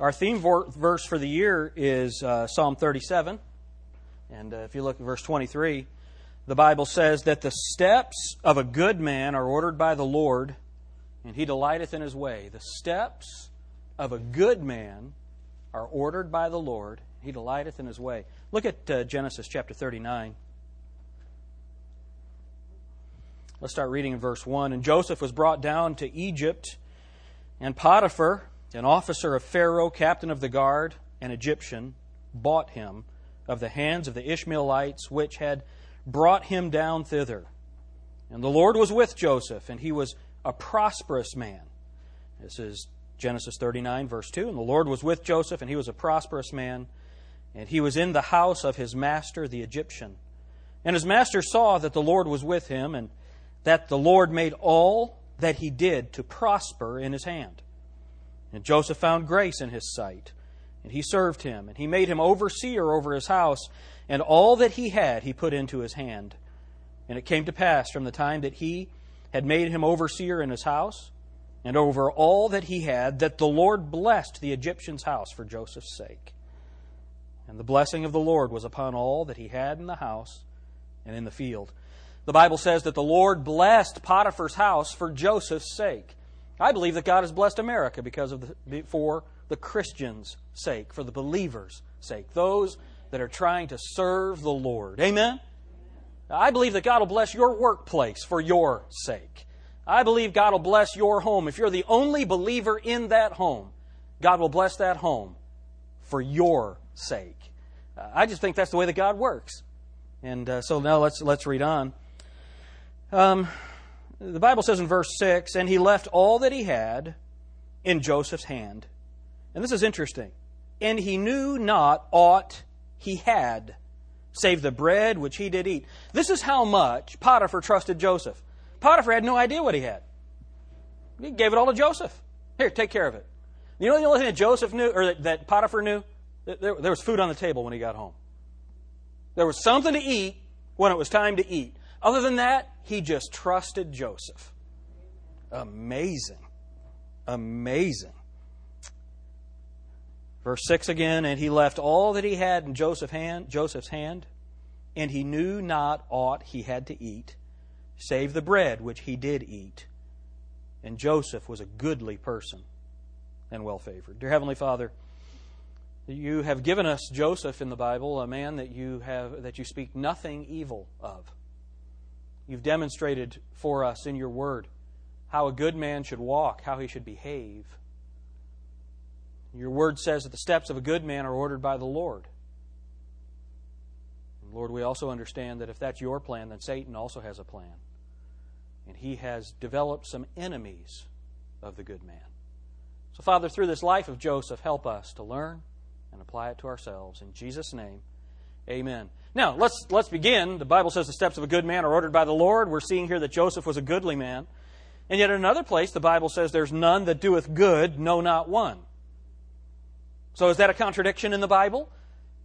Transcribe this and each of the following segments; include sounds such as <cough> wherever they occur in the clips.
Our theme verse for the year is uh, Psalm 37. And uh, if you look at verse 23, the Bible says that the steps of a good man are ordered by the Lord, and he delighteth in his way. The steps of a good man are ordered by the Lord, he delighteth in his way. Look at uh, Genesis chapter 39. Let's start reading in verse 1. And Joseph was brought down to Egypt, and Potiphar, an officer of Pharaoh, captain of the guard, an Egyptian, bought him of the hands of the Ishmaelites, which had brought him down thither. And the Lord was with Joseph, and he was a prosperous man. This is Genesis 39, verse 2. And the Lord was with Joseph, and he was a prosperous man, and he was in the house of his master, the Egyptian. And his master saw that the Lord was with him, and that the Lord made all that he did to prosper in his hand. And Joseph found grace in his sight, and he served him, and he made him overseer over his house, and all that he had he put into his hand. And it came to pass from the time that he had made him overseer in his house, and over all that he had, that the Lord blessed the Egyptian's house for Joseph's sake. And the blessing of the Lord was upon all that he had in the house and in the field. The Bible says that the Lord blessed Potiphar's house for Joseph's sake. I believe that God has blessed America because of the, for the Christians' sake, for the believers' sake, those that are trying to serve the Lord. Amen? I believe that God will bless your workplace for your sake. I believe God will bless your home. If you're the only believer in that home, God will bless that home for your sake. I just think that's the way that God works. And uh, so now let's let's read on. Um, the Bible says in verse 6 And he left all that he had in Joseph's hand. And this is interesting. And he knew not aught he had, save the bread which he did eat. This is how much Potiphar trusted Joseph. Potiphar had no idea what he had. He gave it all to Joseph. Here, take care of it. You know the only thing that Joseph knew, or that, that Potiphar knew? There, there was food on the table when he got home. There was something to eat when it was time to eat. Other than that, he just trusted Joseph. Amazing. Amazing. Verse 6 again, and he left all that he had in Joseph's hand, Joseph's hand, and he knew not aught he had to eat, save the bread which he did eat. And Joseph was a goodly person and well favored. Dear Heavenly Father, you have given us Joseph in the Bible, a man that you have that you speak nothing evil of. You've demonstrated for us in your word how a good man should walk, how he should behave. Your word says that the steps of a good man are ordered by the Lord. And Lord, we also understand that if that's your plan, then Satan also has a plan. And he has developed some enemies of the good man. So, Father, through this life of Joseph, help us to learn and apply it to ourselves. In Jesus' name, amen. Now, let's, let's begin. The Bible says the steps of a good man are ordered by the Lord. We're seeing here that Joseph was a goodly man. And yet, in another place, the Bible says there's none that doeth good, no, not one. So, is that a contradiction in the Bible?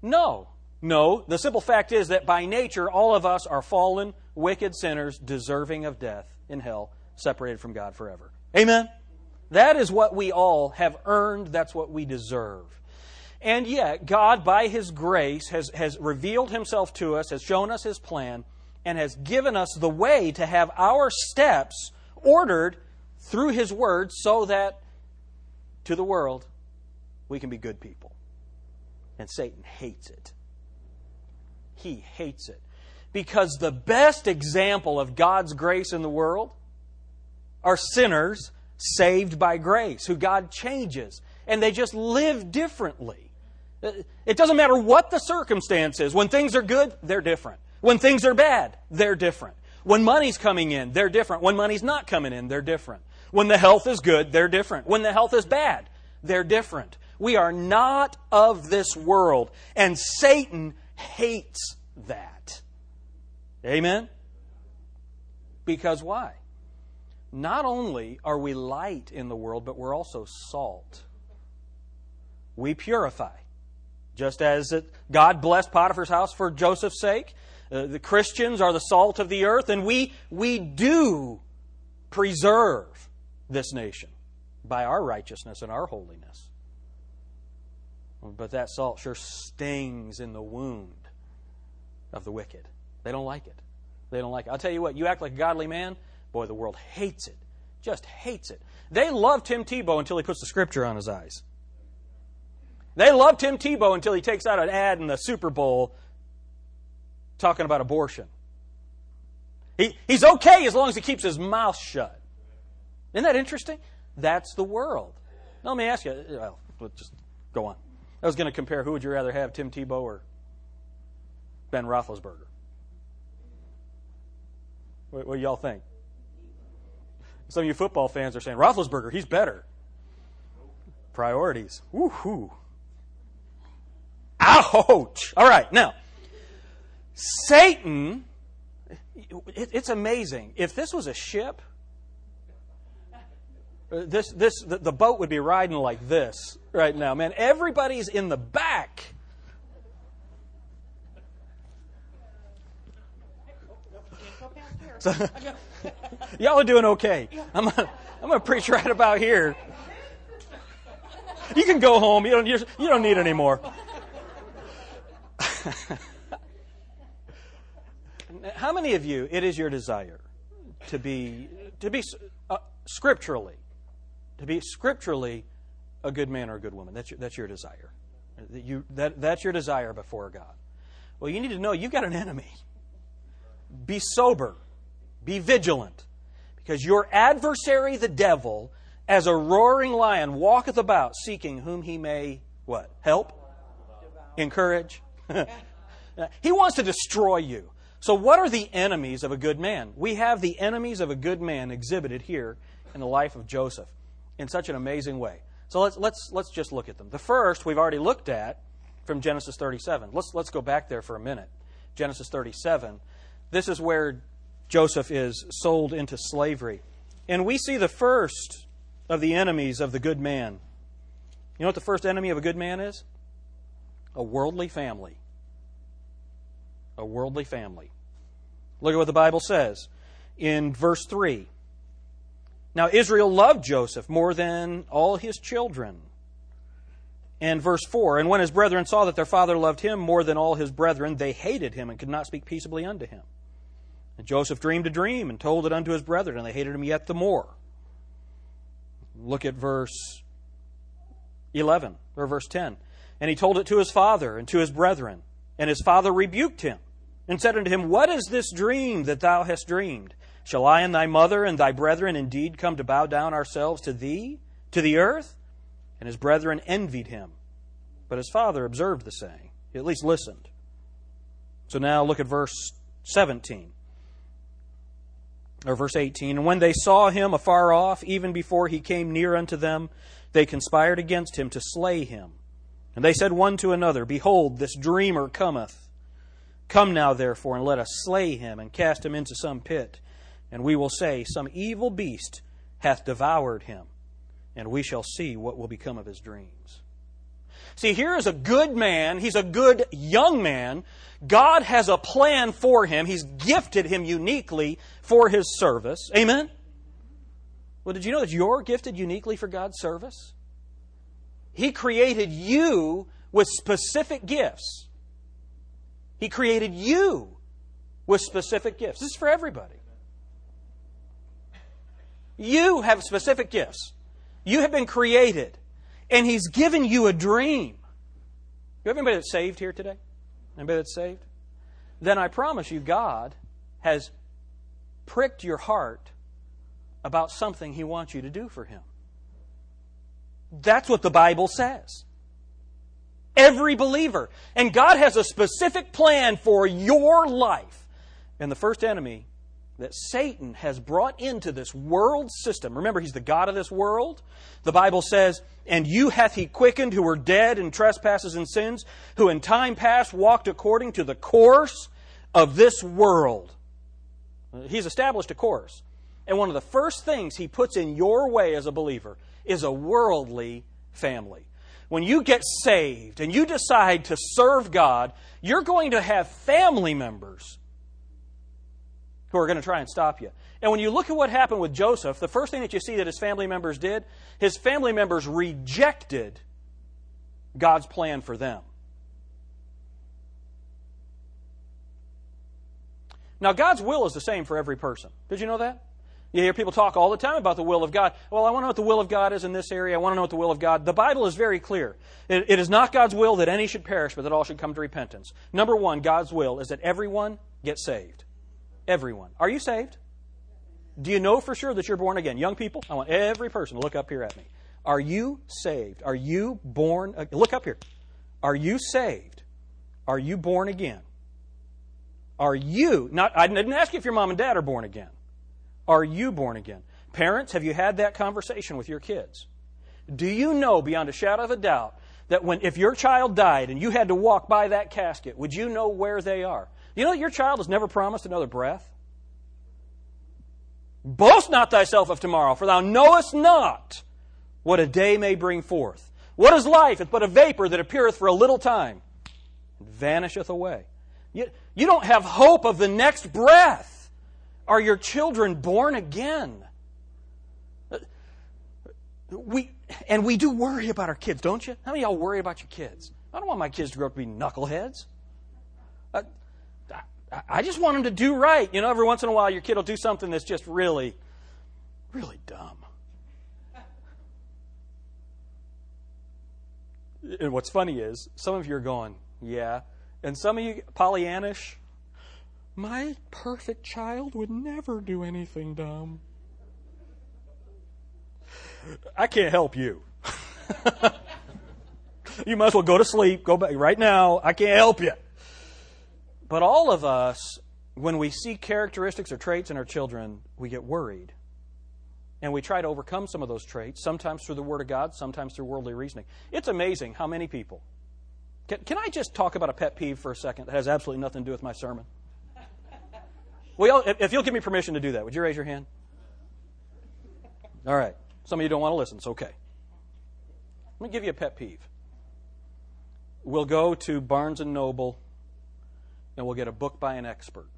No. No. The simple fact is that by nature, all of us are fallen, wicked sinners, deserving of death in hell, separated from God forever. Amen? That is what we all have earned. That's what we deserve. And yet, God, by His grace, has, has revealed Himself to us, has shown us His plan, and has given us the way to have our steps ordered through His Word so that to the world we can be good people. And Satan hates it. He hates it. Because the best example of God's grace in the world are sinners saved by grace, who God changes, and they just live differently. Uh, it doesn't matter what the circumstance is. When things are good, they're different. When things are bad, they're different. When money's coming in, they're different. When money's not coming in, they're different. When the health is good, they're different. When the health is bad, they're different. We are not of this world, and Satan hates that. Amen? Because why? Not only are we light in the world, but we're also salt. We purify. Just as God blessed Potiphar's house for Joseph's sake, uh, the Christians are the salt of the earth, and we, we do preserve this nation by our righteousness and our holiness. But that salt sure stings in the wound of the wicked. They don't like it. They don't like it. I'll tell you what, you act like a godly man, boy, the world hates it. Just hates it. They love Tim Tebow until he puts the scripture on his eyes. They love Tim Tebow until he takes out an ad in the Super Bowl talking about abortion. He, he's okay as long as he keeps his mouth shut. Isn't that interesting? That's the world. Now, let me ask you. Well, let's just go on. I was going to compare who would you rather have, Tim Tebow or Ben Roethlisberger? What, what do y'all think? Some of you football fans are saying Roethlisberger, he's better. Priorities. Woohoo! Ouch! All right, now Satan. it's amazing. If this was a ship, uh, this this the, the boat would be riding like this right now. Man, everybody's in the back. So, <laughs> y'all are doing okay. I'm gonna, I'm gonna preach right about here. You can go home. You don't you don't need any more. How many of you it is your desire to be to be uh, scripturally to be scripturally a good man or a good woman. That's your, that's your desire. That you, that, that's your desire before God. Well, you need to know you've got an enemy. Be sober. Be vigilant. Because your adversary, the devil, as a roaring lion, walketh about seeking whom he may, what? Help? Encourage? <laughs> he wants to destroy you. So, what are the enemies of a good man? We have the enemies of a good man exhibited here in the life of Joseph in such an amazing way. So let's, let's, let's just look at them. The first we've already looked at from Genesis 37. Let's, let's go back there for a minute. Genesis 37. This is where Joseph is sold into slavery. And we see the first of the enemies of the good man. You know what the first enemy of a good man is? A worldly family. A worldly family. Look at what the Bible says in verse 3. Now, Israel loved Joseph more than all his children. And verse 4 And when his brethren saw that their father loved him more than all his brethren, they hated him and could not speak peaceably unto him. And Joseph dreamed a dream and told it unto his brethren, and they hated him yet the more. Look at verse 11, or verse 10. And he told it to his father and to his brethren. And his father rebuked him and said unto him, What is this dream that thou hast dreamed? Shall I and thy mother and thy brethren indeed come to bow down ourselves to thee, to the earth? And his brethren envied him. But his father observed the saying, he at least listened. So now look at verse 17. Or verse 18. And when they saw him afar off, even before he came near unto them, they conspired against him to slay him. And they said one to another, Behold, this dreamer cometh. Come now, therefore, and let us slay him, and cast him into some pit and we will say, Some evil beast hath devoured him, and we shall see what will become of his dreams. See, here is a good man. He's a good young man. God has a plan for him. He's gifted him uniquely for his service. Amen? Well, did you know that you're gifted uniquely for God's service? He created you with specific gifts. He created you with specific gifts. This is for everybody. You have specific gifts. You have been created. And He's given you a dream. You have anybody that's saved here today? Anybody that's saved? Then I promise you, God has pricked your heart about something He wants you to do for Him. That's what the Bible says. Every believer. And God has a specific plan for your life. And the first enemy that Satan has brought into this world system. Remember, he's the God of this world. The Bible says, And you hath he quickened who were dead in trespasses and sins, who in time past walked according to the course of this world. He's established a course. And one of the first things he puts in your way as a believer is a worldly family. When you get saved and you decide to serve God, you're going to have family members who are going to try and stop you. And when you look at what happened with Joseph, the first thing that you see that his family members did, his family members rejected God's plan for them. Now, God's will is the same for every person. Did you know that? You hear people talk all the time about the will of God. Well, I want to know what the will of God is in this area. I want to know what the will of God. The Bible is very clear. it, it is not God's will that any should perish, but that all should come to repentance. Number one, God's will is that everyone get saved. Everyone. Are you saved? Do you know for sure that you're born again? Young people, I want every person to look up here at me. Are you saved? Are you born? Again? Look up here. Are you saved? Are you born again? Are you, not, I didn't ask you if your mom and dad are born again. Are you born again? Parents, have you had that conversation with your kids? Do you know beyond a shadow of a doubt that when, if your child died and you had to walk by that casket, would you know where they are? You know that your child has never promised another breath? Boast not thyself of tomorrow, for thou knowest not what a day may bring forth. What is life? It's but a vapor that appeareth for a little time and vanisheth away. You, you don't have hope of the next breath. Are your children born again? We, and we do worry about our kids, don't you? How many of y'all worry about your kids? I don't want my kids to grow up to be knuckleheads. Uh, I, I just want them to do right. You know, every once in a while your kid will do something that's just really, really dumb. And what's funny is, some of you are going, yeah, and some of you, Pollyannish, my perfect child would never do anything dumb. I can't help you. <laughs> you might as well go to sleep, go back right now. I can't help you. But all of us, when we see characteristics or traits in our children, we get worried. And we try to overcome some of those traits, sometimes through the Word of God, sometimes through worldly reasoning. It's amazing how many people can, can I just talk about a pet peeve for a second that has absolutely nothing to do with my sermon? Well, if you'll give me permission to do that, would you raise your hand? All right. Some of you don't want to listen. It's okay. Let me give you a pet peeve. We'll go to Barnes and Noble and we'll get a book by an expert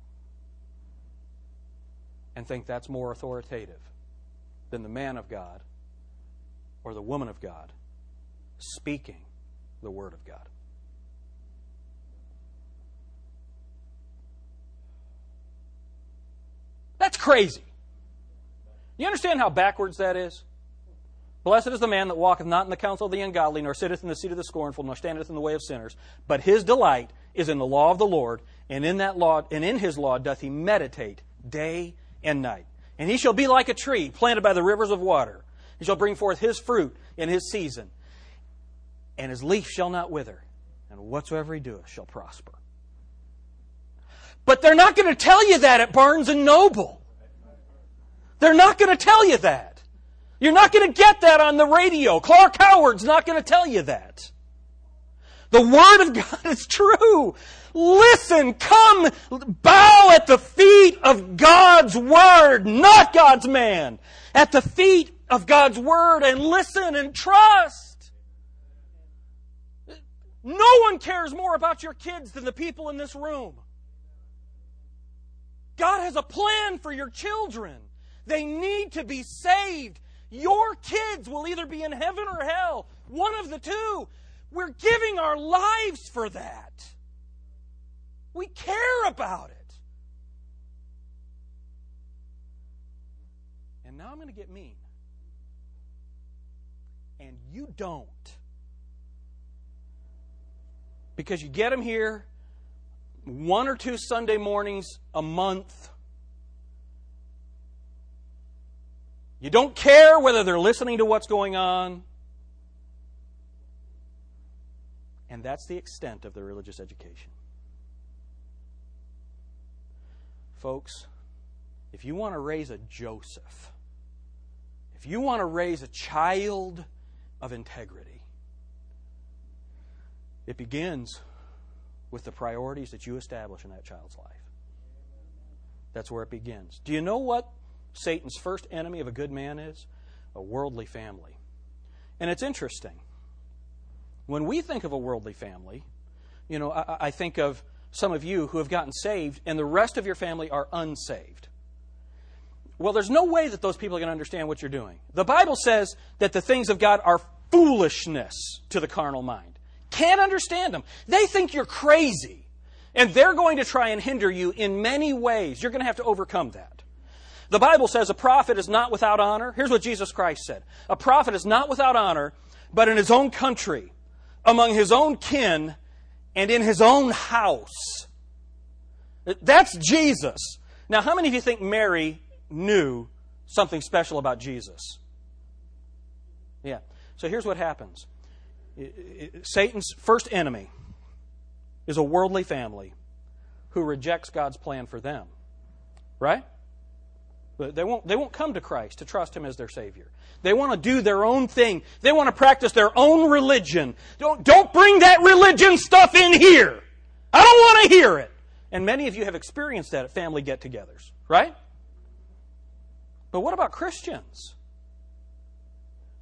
and think that's more authoritative than the man of God or the woman of God speaking the Word of God. That's crazy. You understand how backwards that is? Blessed is the man that walketh not in the counsel of the ungodly, nor sitteth in the seat of the scornful, nor standeth in the way of sinners. But his delight is in the law of the Lord, and in that law, and in his law doth he meditate day and night. And he shall be like a tree planted by the rivers of water. He shall bring forth his fruit in his season, and his leaf shall not wither, and whatsoever he doeth shall prosper. But they're not going to tell you that at Barnes and Noble. They're not going to tell you that. You're not going to get that on the radio. Clark Howard's not going to tell you that. The Word of <laughs> God is true. Listen, come, bow at the feet of God's Word, not God's man. At the feet of God's Word and listen and trust. No one cares more about your kids than the people in this room. God has a plan for your children. They need to be saved. Your kids will either be in heaven or hell, one of the two. We're giving our lives for that. We care about it. And now I'm going to get mean. And you don't. Because you get them here one or two Sunday mornings a month. You don't care whether they're listening to what's going on. And that's the extent of their religious education. Folks, if you want to raise a Joseph, if you want to raise a child of integrity, it begins with the priorities that you establish in that child's life. That's where it begins. Do you know what Satan's first enemy of a good man is? A worldly family. And it's interesting. When we think of a worldly family, you know, I, I think of some of you who have gotten saved and the rest of your family are unsaved. Well, there's no way that those people are going to understand what you're doing. The Bible says that the things of God are foolishness to the carnal mind. can't understand them. They think you're crazy. And they're going to try and hinder you in many ways. You're going to have to overcome that. The Bible says a prophet is not without honor. Here's what Jesus Christ said A prophet is not without honor, but in his own country, among his own kin, and in his own house. That's Jesus. Now, how many of you think Mary knew something special about Jesus? Yeah. So here's what happens Satan's first enemy is a worldly family who rejects God's plan for them. Right? They won't, they won't come to Christ to trust Him as their Savior. They want to do their own thing. They want to practice their own religion. Don't, don't bring that religion stuff in here. I don't want to hear it. And many of you have experienced that at family get togethers, right? But what about Christians?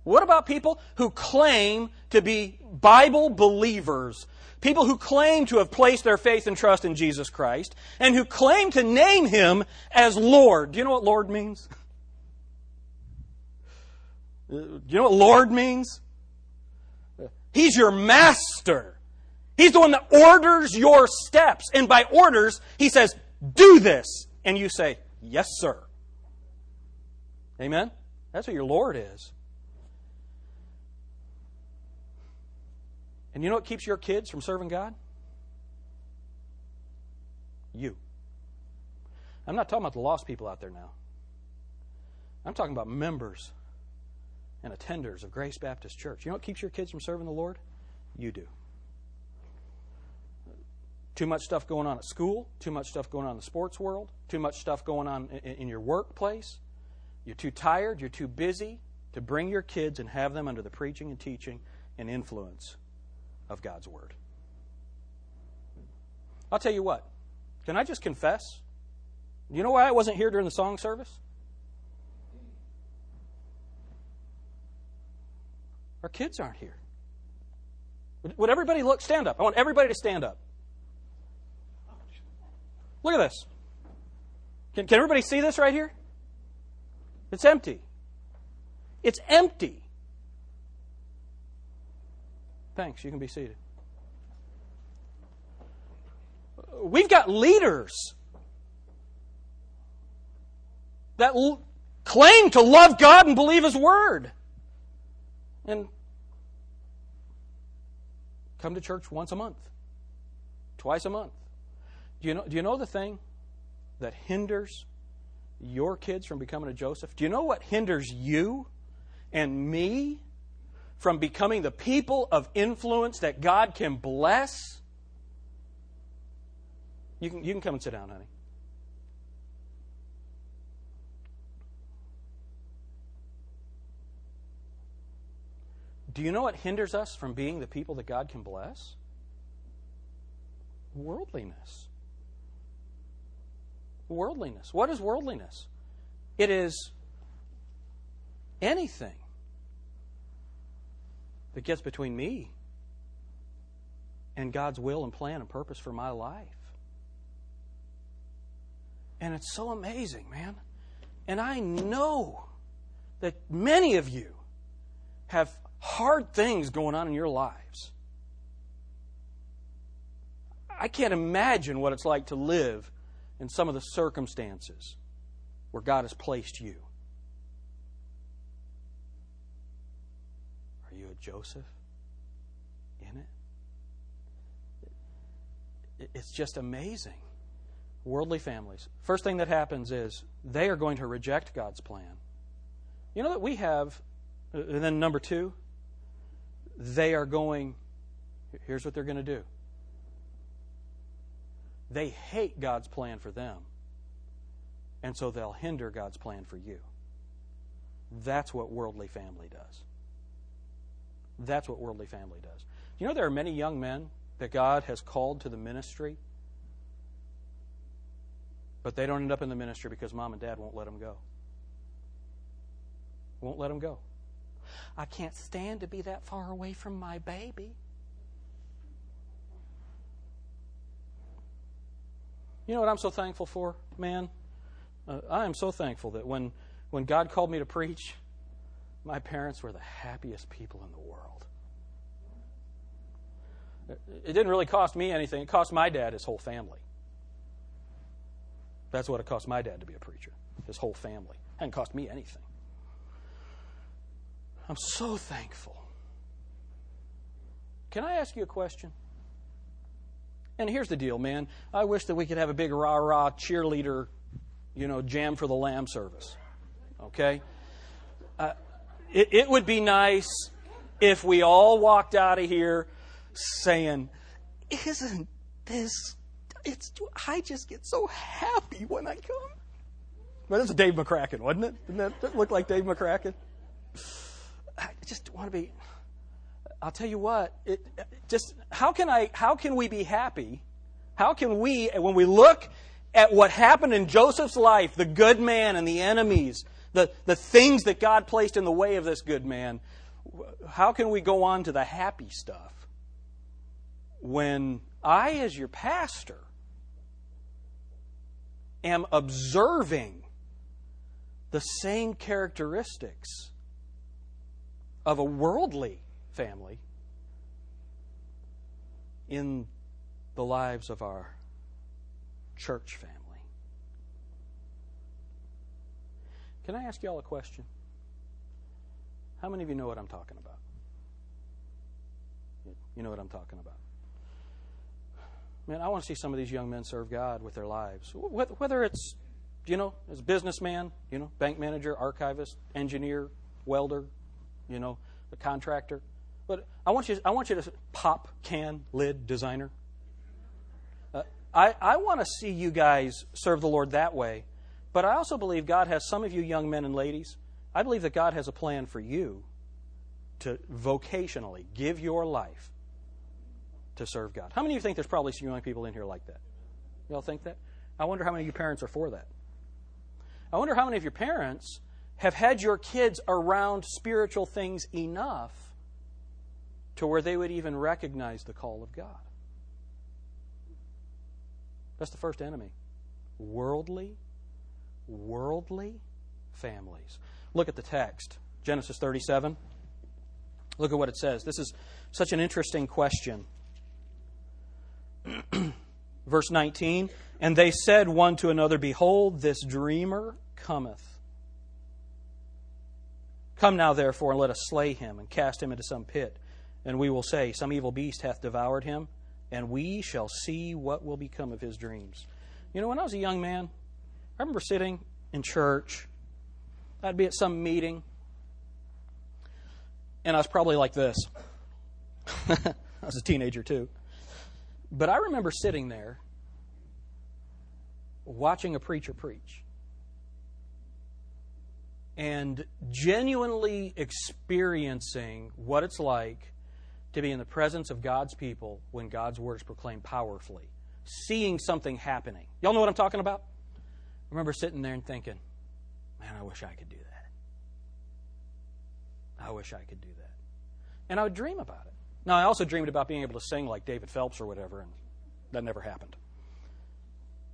What about people who claim to be Bible believers People who claim to have placed their faith and trust in Jesus Christ and who claim to name him as Lord. Do you know what Lord means? <laughs> Do you know what Lord means? He's your master. He's the one that orders your steps. And by orders, he says, do this. And you say, yes, sir. Amen? That's what your Lord is. And you know what keeps your kids from serving God? You. I'm not talking about the lost people out there now. I'm talking about members and attenders of Grace Baptist Church. You know what keeps your kids from serving the Lord? You do. Too much stuff going on at school, too much stuff going on in the sports world, too much stuff going on in, your workplace. You're too tired, you're too busy to bring your kids and have them under the preaching and teaching and influence of God's Word. I'll tell you what, can I just confess? You know why I wasn't here during the song service? Our kids aren't here. Would everybody look? Stand up. I want everybody to stand up. Look at this. Can, can everybody see this right here? It's empty. It's empty. Thanks. You can be seated. We've got leaders that l- claim to love God and believe His Word. And come to church once a month, twice a month. Do you know, do you know the thing that hinders your kids from becoming a Joseph? Do you know what hinders you and me from becoming the people of influence that God can bless? You can, you can come and sit down, honey. Do you know what hinders us from being the people that God can bless? Worldliness. Worldliness. What is worldliness? It is anything that gets between me and God's will and plan and purpose for my life. And it's so amazing, man. And I know that many of you have hard things going on in your lives. I can't imagine what it's like to live in some of the circumstances where God has placed you. Joseph in it. It's just amazing. Worldly families. First thing that happens is they are going to reject God's plan. You know that we have, and then number two, they are going, here's what they're going to do. They hate God's plan for them, and so they'll hinder God's plan for you. That's what worldly family does. That's what worldly family does. You know, there are many young men that God has called to the ministry, but they don't end up in the ministry because mom and dad won't let them go. Won't let them go. I can't stand to be that far away from my baby. You know what I'm so thankful for, man? Uh, I am so thankful that when, when God called me to preach, my parents were the happiest people in the world. It didn't really cost me anything. It cost my dad his whole family. That's what it cost my dad to be a preacher, his whole family. It hadn't cost me anything. I'm so thankful. Can I ask you a question? And here's the deal, man. I wish that we could have a big rah rah cheerleader, you know, jam for the lamb service. Okay? Uh, it, it would be nice if we all walked out of here saying, Isn't this, it's, I just get so happy when I come. Well, that's Dave McCracken, wasn't it? Didn't that look like Dave McCracken? I just want to be, I'll tell you what, it, just how can I, how can we be happy? How can we, when we look at what happened in Joseph's life, the good man and the enemies, the, the things that God placed in the way of this good man, how can we go on to the happy stuff when I, as your pastor, am observing the same characteristics of a worldly family in the lives of our church family. Can I ask you all a question? How many of you know what I'm talking about? You know what I'm talking about. Man, I want to see some of these young men serve God with their lives. Whether it's, you know, as a businessman, you know, bank manager, archivist, engineer, welder, you know, a contractor. But I want you, I want you to pop can lid designer. Uh, I, I want to see you guys serve the Lord that way. But I also believe God has some of you young men and ladies. I believe that God has a plan for you to vocationally give your life to serve God. How many of you think there's probably some young people in here like that? You all think that? I wonder how many of you parents are for that. I wonder how many of your parents have had your kids around spiritual things enough to where they would even recognize the call of God. That's the first enemy. Worldly, worldly families. Look at the text Genesis 37. Look at what it says. This is such an interesting question. <clears throat> Verse 19 And they said one to another, Behold, this dreamer cometh. Come now, therefore, and let us slay him and cast him into some pit. And we will say, Some evil beast hath devoured him, and we shall see what will become of his dreams. You know, when I was a young man, I remember sitting in church. I'd be at some meeting, and I was probably like this. <laughs> I was a teenager, too. But I remember sitting there watching a preacher preach and genuinely experiencing what it's like to be in the presence of God's people when God's word is proclaimed powerfully, seeing something happening. Y'all know what I'm talking about? Remember sitting there and thinking, man, I wish I could do that. I wish I could do that. And I would dream about it. Now, I also dreamed about being able to sing like David Phelps or whatever, and that never happened.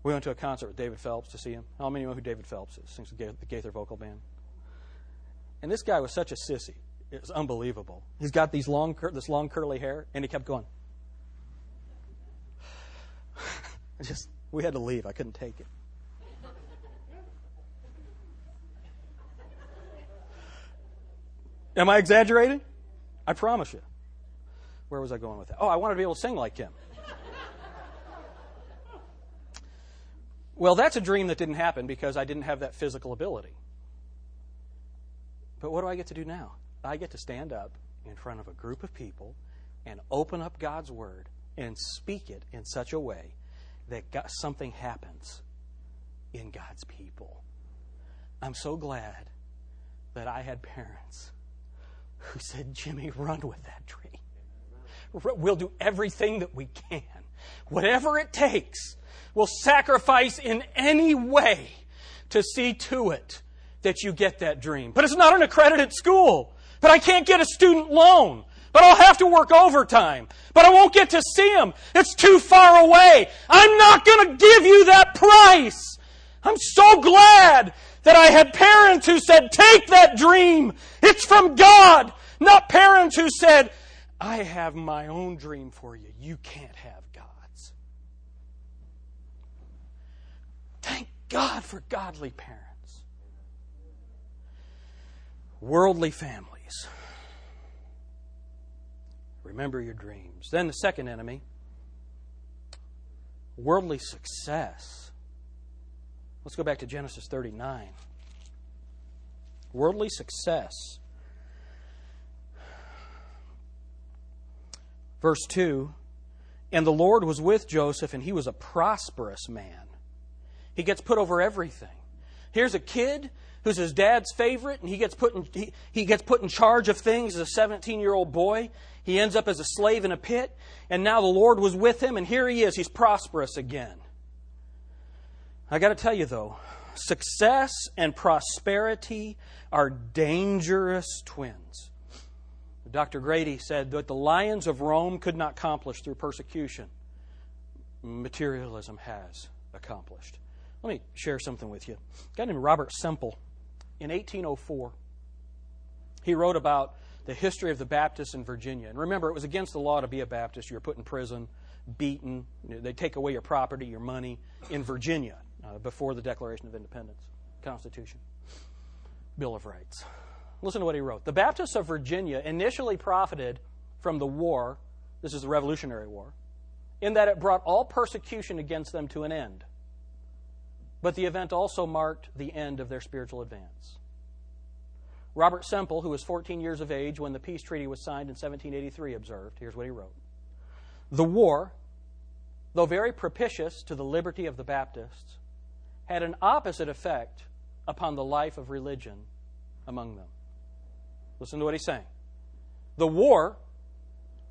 We went to a concert with David Phelps to see him. How many know who David Phelps is? Sings with the Gaither Vocal Band. And this guy was such a sissy. It was unbelievable. He's got these long, this long curly hair, and he kept going. <sighs> just, we had to leave. I couldn't take it. Am I exaggerating? I promise you. Where was I going with that? Oh, I wanted to be able to sing like him. well, that's a dream that didn't happen because I didn't have that physical ability. But what do I get to do now? I get to stand up in front of a group of people and open up God's Word and speak it in such a way that God, something happens in God's people. I'm so glad that I had parents who said, Jimmy, run with that dream. We'll do everything that we can. Whatever it takes, we'll sacrifice in any way to see to it that you get that dream. But it's not an accredited school. But I can't get a student loan. But I'll have to work overtime. But I won't get to see him. It's too far away. I'm not going to give you that price. I'm so glad that I had parents who said, Take that dream. It's from God. Not parents who said, I have my own dream for you. You can't have God's. Thank God for godly parents. Worldly families. Remember your dreams. Then the second enemy worldly success. Let's go back to Genesis 39. Worldly success. Verse 2 And the Lord was with Joseph, and he was a prosperous man. He gets put over everything. Here's a kid who's his dad's favorite, and he gets put in, he, he gets put in charge of things as a 17 year old boy. He ends up as a slave in a pit, and now the Lord was with him, and here he is. He's prosperous again. I got to tell you, though, success and prosperity are dangerous twins. Dr. Grady said that the lions of Rome could not accomplish through persecution. Materialism has accomplished. Let me share something with you. A guy named Robert Semple in 1804, he wrote about the history of the Baptists in Virginia. And remember, it was against the law to be a Baptist. You were put in prison, beaten. They take away your property, your money in Virginia uh, before the Declaration of Independence, Constitution, Bill of Rights. Listen to what he wrote. The Baptists of Virginia initially profited from the war, this is the Revolutionary War, in that it brought all persecution against them to an end. But the event also marked the end of their spiritual advance. Robert Semple, who was 14 years of age when the peace treaty was signed in 1783, observed here's what he wrote The war, though very propitious to the liberty of the Baptists, had an opposite effect upon the life of religion among them. Listen to what he's saying. The war,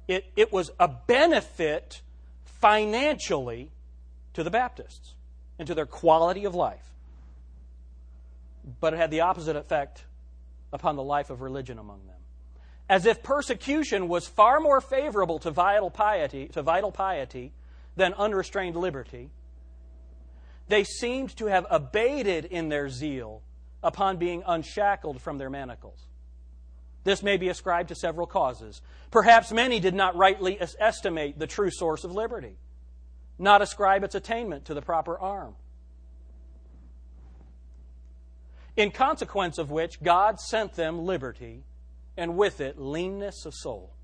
it, it was a benefit financially to the Baptists and to their quality of life. But it had the opposite effect upon the life of religion among them. As if persecution was far more favorable to vital piety, to vital piety than unrestrained liberty, they seemed to have abated in their zeal upon being unshackled from their manacles. This may be ascribed to several causes. Perhaps many did not rightly estimate the true source of liberty, not ascribe its attainment to the proper arm. In consequence of which, God sent them liberty, and with it, leanness of soul.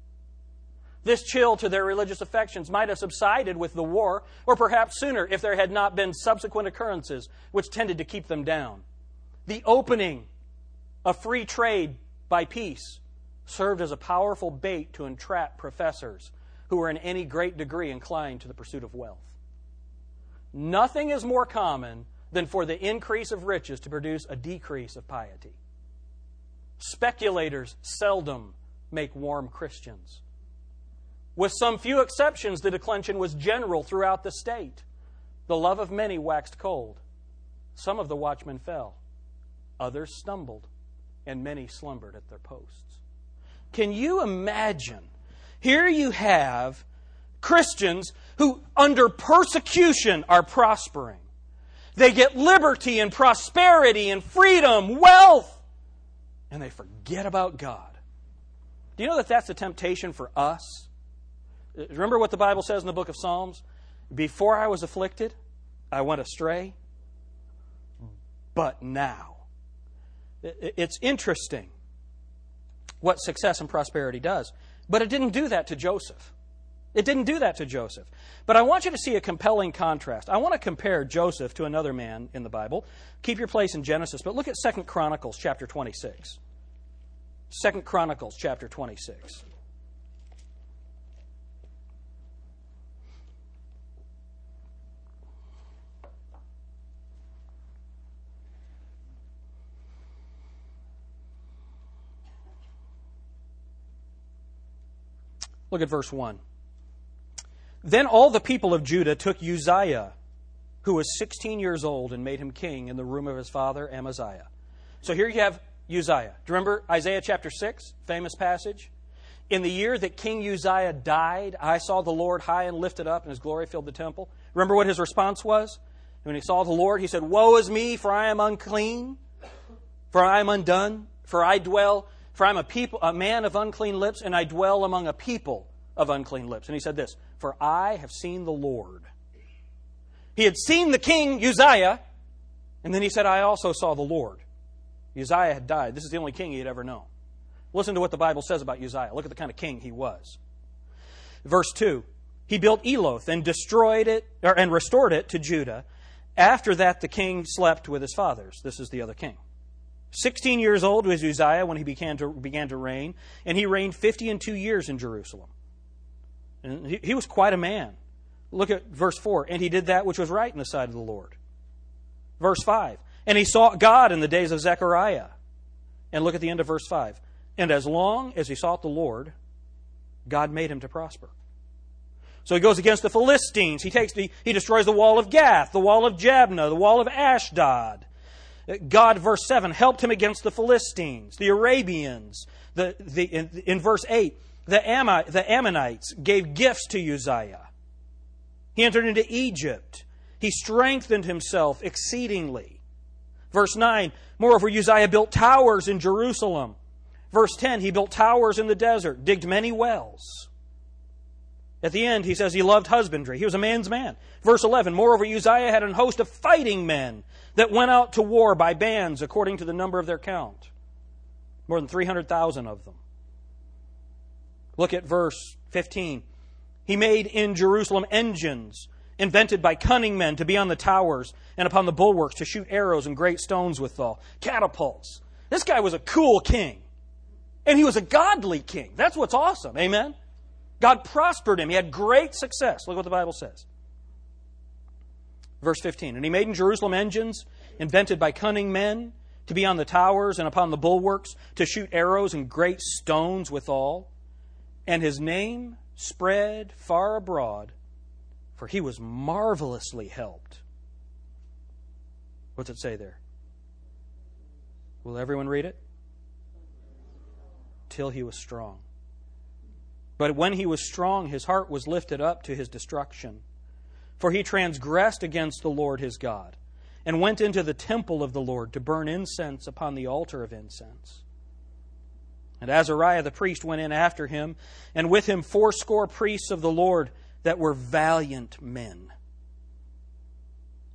This chill to their religious affections might have subsided with the war, or perhaps sooner if there had not been subsequent occurrences which tended to keep them down. The opening of free trade by peace served as a powerful bait to entrap professors who were in any great degree inclined to the pursuit of wealth. Nothing is more common than for the increase of riches to produce a decrease of piety. Speculators seldom make warm Christians. With some few exceptions, the declension was general throughout the state. The love of many waxed cold. Some of the watchmen fell, others stumbled, and many slumbered at their posts. Can you imagine? Here you have Christians who, under persecution, are prospering. They get liberty and prosperity and freedom, wealth, and they forget about God. Do you know that that's a temptation for us? Remember what the Bible says in the book of Psalms? Before I was afflicted, I went astray, but now. It's interesting what success and prosperity does, but it didn't do that to Joseph. It didn't do that to Joseph. But I want you to see a compelling contrast. I want to compare Joseph to another man in the Bible. Keep your place in Genesis, but look at 2 Chronicles chapter 26. 2 Chronicles chapter 26. Look at verse 1. Then all the people of Judah took Uzziah, who was 16 years old, and made him king in the room of his father Amaziah. So here you have Uzziah. Do you remember Isaiah chapter 6, famous passage? In the year that King Uzziah died, I saw the Lord high and lifted up, and his glory filled the temple. Remember what his response was? When he saw the Lord, he said, Woe is me, for I am unclean, for I am undone, for I dwell For I'm a, people, a man of unclean lips, and I dwell among a people of unclean lips. And he said this For I have seen the Lord. He had seen the king Uzziah, and then he said, I also saw the Lord. Uzziah had died. This is the only king he had ever known. Listen to what the Bible says about Uzziah. Look at the kind of king he was. Verse 2 He built Eloth and destroyed it, or, and restored it to Judah. After that, the king slept with his fathers. This is the other king. 16 years old was Uzziah when he began to, began to reign, and he reigned 50 and two years in Jerusalem. And he, he was quite a man. Look at verse 4. And he did that which was right in the sight of the Lord. Verse 5. And he sought God in the days of Zechariah. And look at the end of verse 5. And as long as he sought the Lord, God made him to prosper. So he goes against the Philistines. He takes the, he destroys the wall of Gath, the wall of Jabneh, the wall of Ashdod. God, verse 7, helped him against the Philistines, the Arabians. The, the, in, in verse 8, the, Am- the Ammonites gave gifts to Uzziah. He entered into Egypt. He strengthened himself exceedingly. Verse 9, moreover, Uzziah built towers in Jerusalem. Verse 10, he built towers in the desert, digged many wells. At the end, he says he loved husbandry. He was a man's man. Verse 11, moreover, Uzziah had an host of fighting men that went out to war by bands according to the number of their count. More than 300,000 of them. Look at verse 15. He made in Jerusalem engines invented by cunning men to be on the towers and upon the bulwarks to shoot arrows and great stones withal, catapults. This guy was a cool king. And he was a godly king. That's what's awesome. Amen? God prospered him. He had great success. Look what the Bible says. Verse 15. And he made in Jerusalem engines invented by cunning men to be on the towers and upon the bulwarks, to shoot arrows and great stones withal. And his name spread far abroad, for he was marvelously helped. What's it say there? Will everyone read it? Till he was strong. But when he was strong, his heart was lifted up to his destruction. For he transgressed against the Lord his God, and went into the temple of the Lord to burn incense upon the altar of incense. And Azariah the priest went in after him, and with him fourscore priests of the Lord that were valiant men.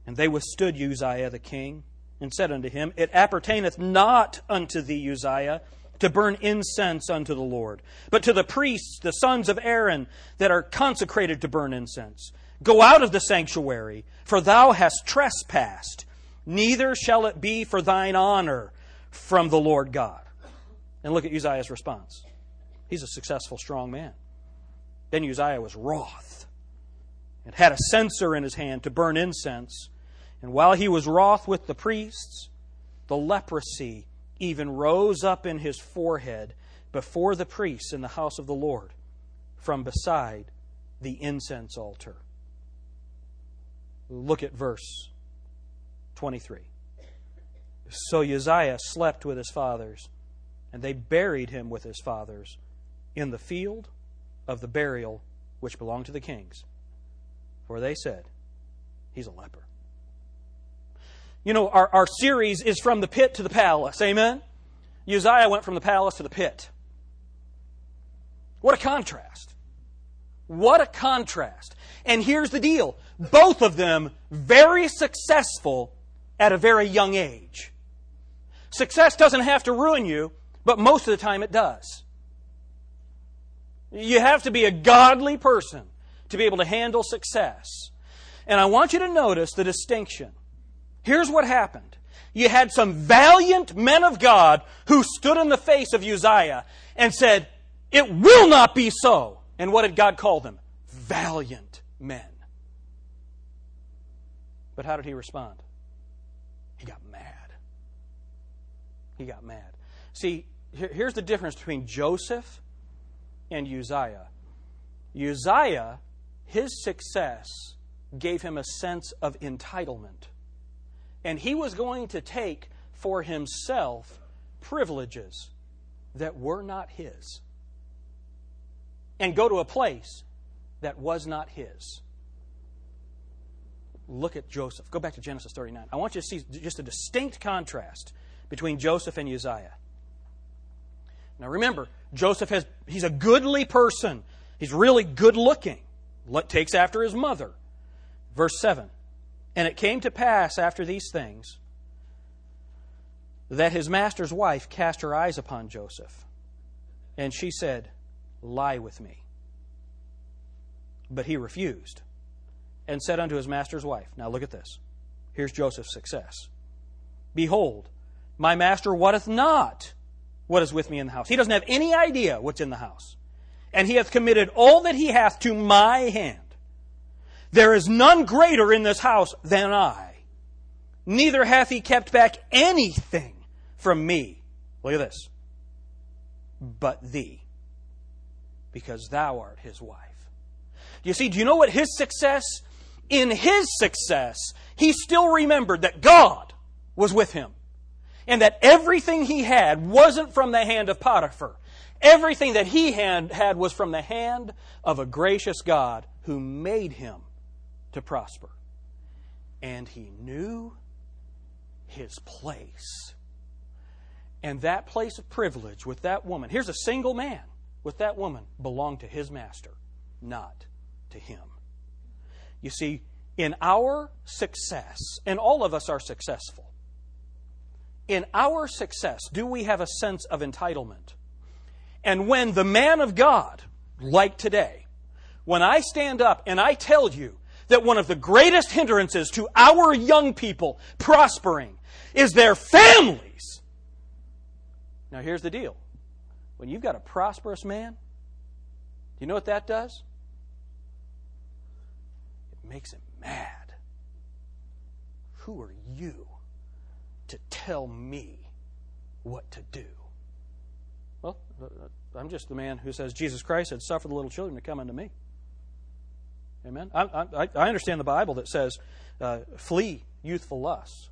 And they withstood Uzziah the king, and said unto him, It appertaineth not unto thee, Uzziah, to burn incense unto the Lord, but to the priests, the sons of Aaron, that are consecrated to burn incense. Go out of the sanctuary, for thou hast trespassed. Neither shall it be for thine honor from the Lord God. And look at Uzziah's response. He's a successful, strong man. Then Uzziah was wroth and had a censer in his hand to burn incense. And while he was wroth with the priests, the leprosy even rose up in his forehead before the priests in the house of the Lord from beside the incense altar. Look at verse 23. So Uzziah slept with his fathers and they buried him with his fathers in the field of the burial which belonged to the kings. For they said, He's a leper. You know, our, our series is from the pit to the palace. Amen? Uzziah went from the palace to the pit. What a contrast. What a contrast. And here's the deal both of them very successful at a very young age. Success doesn't have to ruin you, but most of the time it does. You have to be a godly person to be able to handle success. And I want you to notice the distinction. Here's what happened. You had some valiant men of God who stood in the face of Uzziah and said, It will not be so. And what did God call them? Valiant men. But how did he respond? He got mad. He got mad. See, here's the difference between Joseph and Uzziah. Uzziah, his success gave him a sense of entitlement. And he was going to take for himself privileges that were not his and go to a place that was not his. Look at Joseph. Go back to Genesis 39. I want you to see just a distinct contrast between Joseph and Uzziah. Now remember, Joseph has, he's a goodly person. He's really good looking. Takes after his mother. Verse 7. And it came to pass after these things that his master's wife cast her eyes upon Joseph. And she said, Lie with me. But he refused and said unto his master's wife, Now look at this. Here's Joseph's success. Behold, my master wotteth not what is with me in the house. He doesn't have any idea what's in the house. And he hath committed all that he hath to my hand. There is none greater in this house than I. Neither hath he kept back anything from me. Look at this. But thee, because thou art his wife. Do you see? Do you know what his success? In his success, he still remembered that God was with him. And that everything he had wasn't from the hand of Potiphar. Everything that he had, had was from the hand of a gracious God who made him to prosper. And he knew his place. And that place of privilege with that woman, here's a single man with that woman, belonged to his master, not to him. You see, in our success, and all of us are successful, in our success, do we have a sense of entitlement? And when the man of God, like today, when I stand up and I tell you that one of the greatest hindrances to our young people prospering is their families. Now, here's the deal when you've got a prosperous man, do you know what that does? It makes him mad. Who are you to tell me what to do? Well, I'm just the man who says Jesus Christ had suffered the little children to come unto me. Amen. I, I, I understand the Bible that says, uh, flee youthful lusts.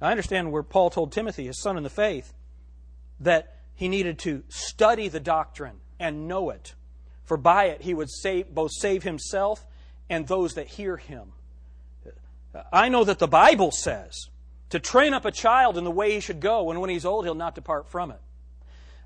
I understand where Paul told Timothy, his son in the faith, that he needed to study the doctrine and know it, for by it he would save, both save himself and those that hear him. I know that the Bible says to train up a child in the way he should go, and when he's old, he'll not depart from it.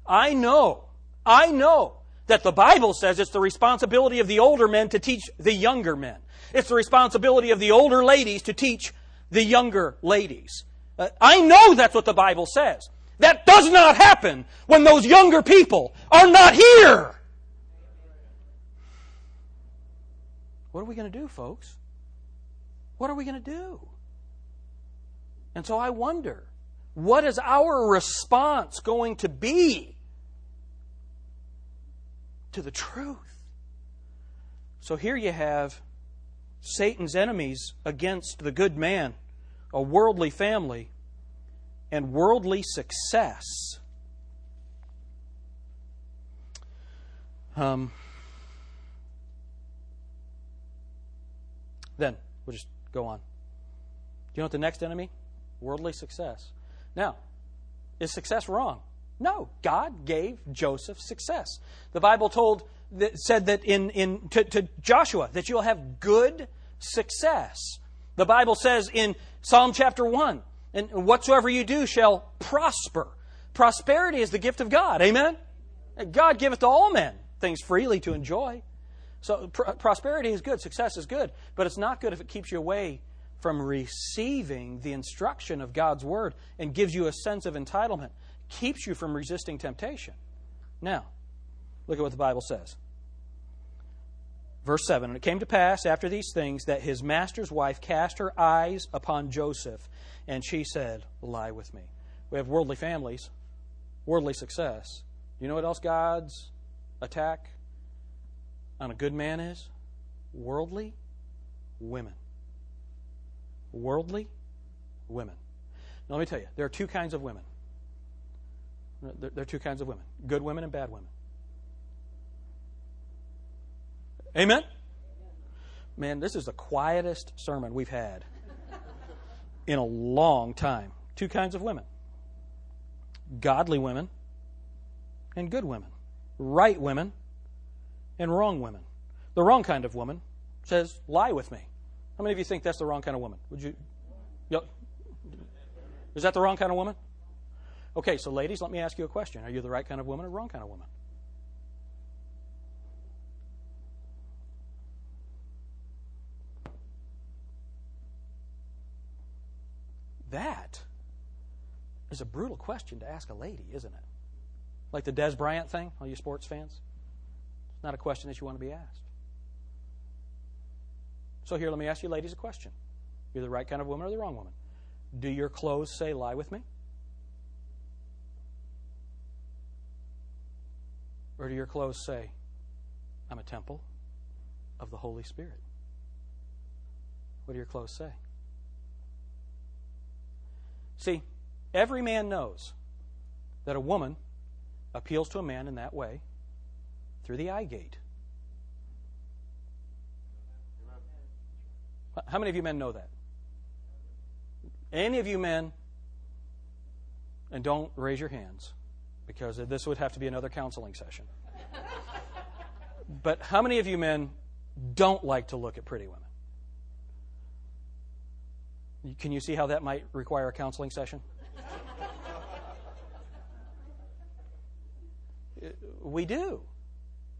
I know, I know that the Bible says it's the responsibility of the older men to teach the younger men. It's the responsibility of the older ladies to teach the younger ladies. Uh, I know that's what the Bible says. That does not happen when those younger people are not here. What are we going to do, folks? What are we going to do? And so I wonder, what is our response going to be to the truth. So here you have Satan's enemies against the good man, a worldly family, and worldly success. Um, then we'll just go on. Do you know what the next enemy? Worldly success. Now, is success wrong? No, God gave Joseph success. The Bible told that, said that in, in to, to Joshua that you'll have good success. The Bible says in Psalm chapter 1, and whatsoever you do shall prosper. Prosperity is the gift of God. Amen? God giveth to all men things freely to enjoy. So pr- prosperity is good, success is good, but it's not good if it keeps you away from receiving the instruction of God's word and gives you a sense of entitlement keeps you from resisting temptation. Now, look at what the Bible says. Verse 7 And it came to pass after these things that his master's wife cast her eyes upon Joseph, and she said, Lie with me. We have worldly families, worldly success. You know what else God's attack on a good man is? Worldly women. Worldly women. Now, let me tell you, there are two kinds of women. There are two kinds of women good women and bad women. Amen? Man, this is the quietest sermon we've had in a long time. Two kinds of women godly women and good women, right women and wrong women. The wrong kind of woman says, Lie with me. How many of you think that's the wrong kind of woman? Would you? Is that the wrong kind of woman? Okay, so ladies, let me ask you a question. Are you the right kind of woman or wrong kind of woman? That is a brutal question to ask a lady, isn't it? Like the Dez Bryant thing, all you sports fans? It's not a question that you want to be asked. So here, let me ask you ladies a question. You're the right kind of woman or the wrong woman? Do your clothes say lie with me? Or do your clothes say, I'm a temple of the Holy Spirit? What do your clothes say? See, every man knows that a woman appeals to a man in that way through the eye gate. How many of you men know that? Any of you men, and don't raise your hands because this would have to be another counseling session. <laughs> but how many of you men don't like to look at pretty women? Can you see how that might require a counseling session? we do.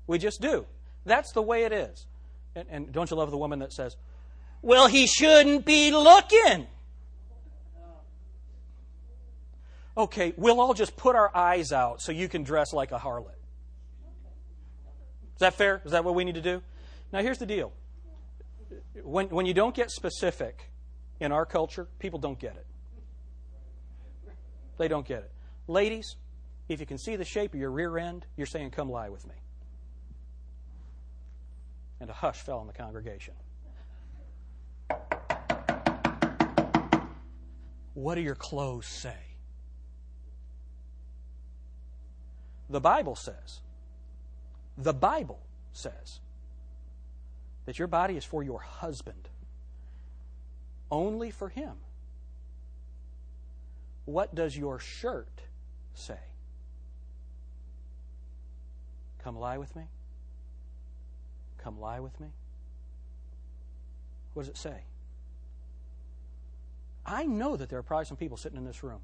We just do. That's the way it is. And, and, don't you love the woman that says, Well, he shouldn't be looking? Okay, we'll all just put our eyes out so you can dress like a harlot. Is that fair? Is that what we need to do? Now, here's the deal when, when you don't get specific, in our culture, people don't get it. They don't get it. Ladies, if you can see the shape of your rear end, you're saying, Come lie with me. And a hush fell on the congregation. What do your clothes say? The Bible says, the Bible says that your body is for your husband only for Him. What does your shirt say? Come lie with me? Come lie with me? What does it say? I know that there are probably some people sitting in this room.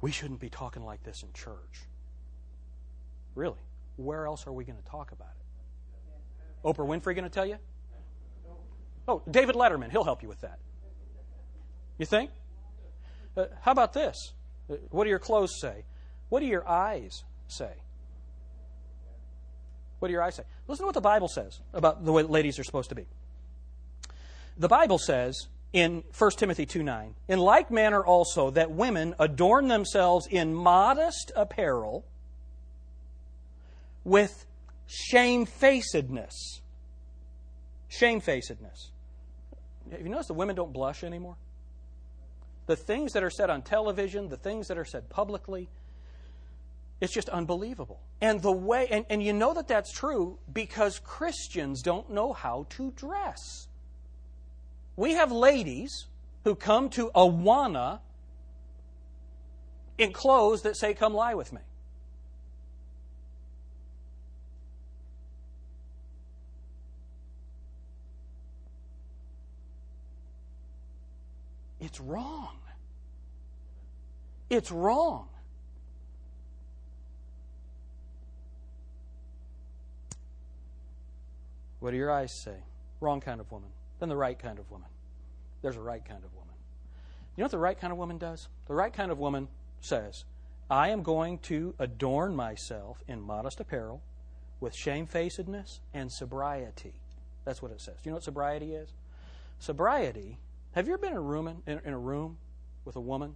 We shouldn't be talking like this in church. Really? Where else are we going to talk about it? Oprah Winfrey going to tell you? Oh, David Letterman, he'll help you with that. You think? Uh, how about this? Uh, what do your clothes say? What do your eyes say? What do your eyes say? Listen to what the Bible says about the way ladies are supposed to be. The Bible says in 1 Timothy 2 9, in like manner also that women adorn themselves in modest apparel with shamefacedness. Shamefacedness. Have you noticed the women don't blush anymore? The things that are said on television, the things that are said publicly, it's just unbelievable. And the way, and, and you know that that's true because Christians don't know how to dress. We have ladies who come to Awana in clothes that say, Come lie with me. It's wrong. It's wrong. What do your eyes say? Wrong kind of woman. Then the right kind of woman. There's a right kind of woman. You know what the right kind of woman does? The right kind of woman says, I am going to adorn myself in modest apparel with shamefacedness and sobriety. That's what it says. Do you know what sobriety is? Sobriety have you ever been in a room in, in a room with a woman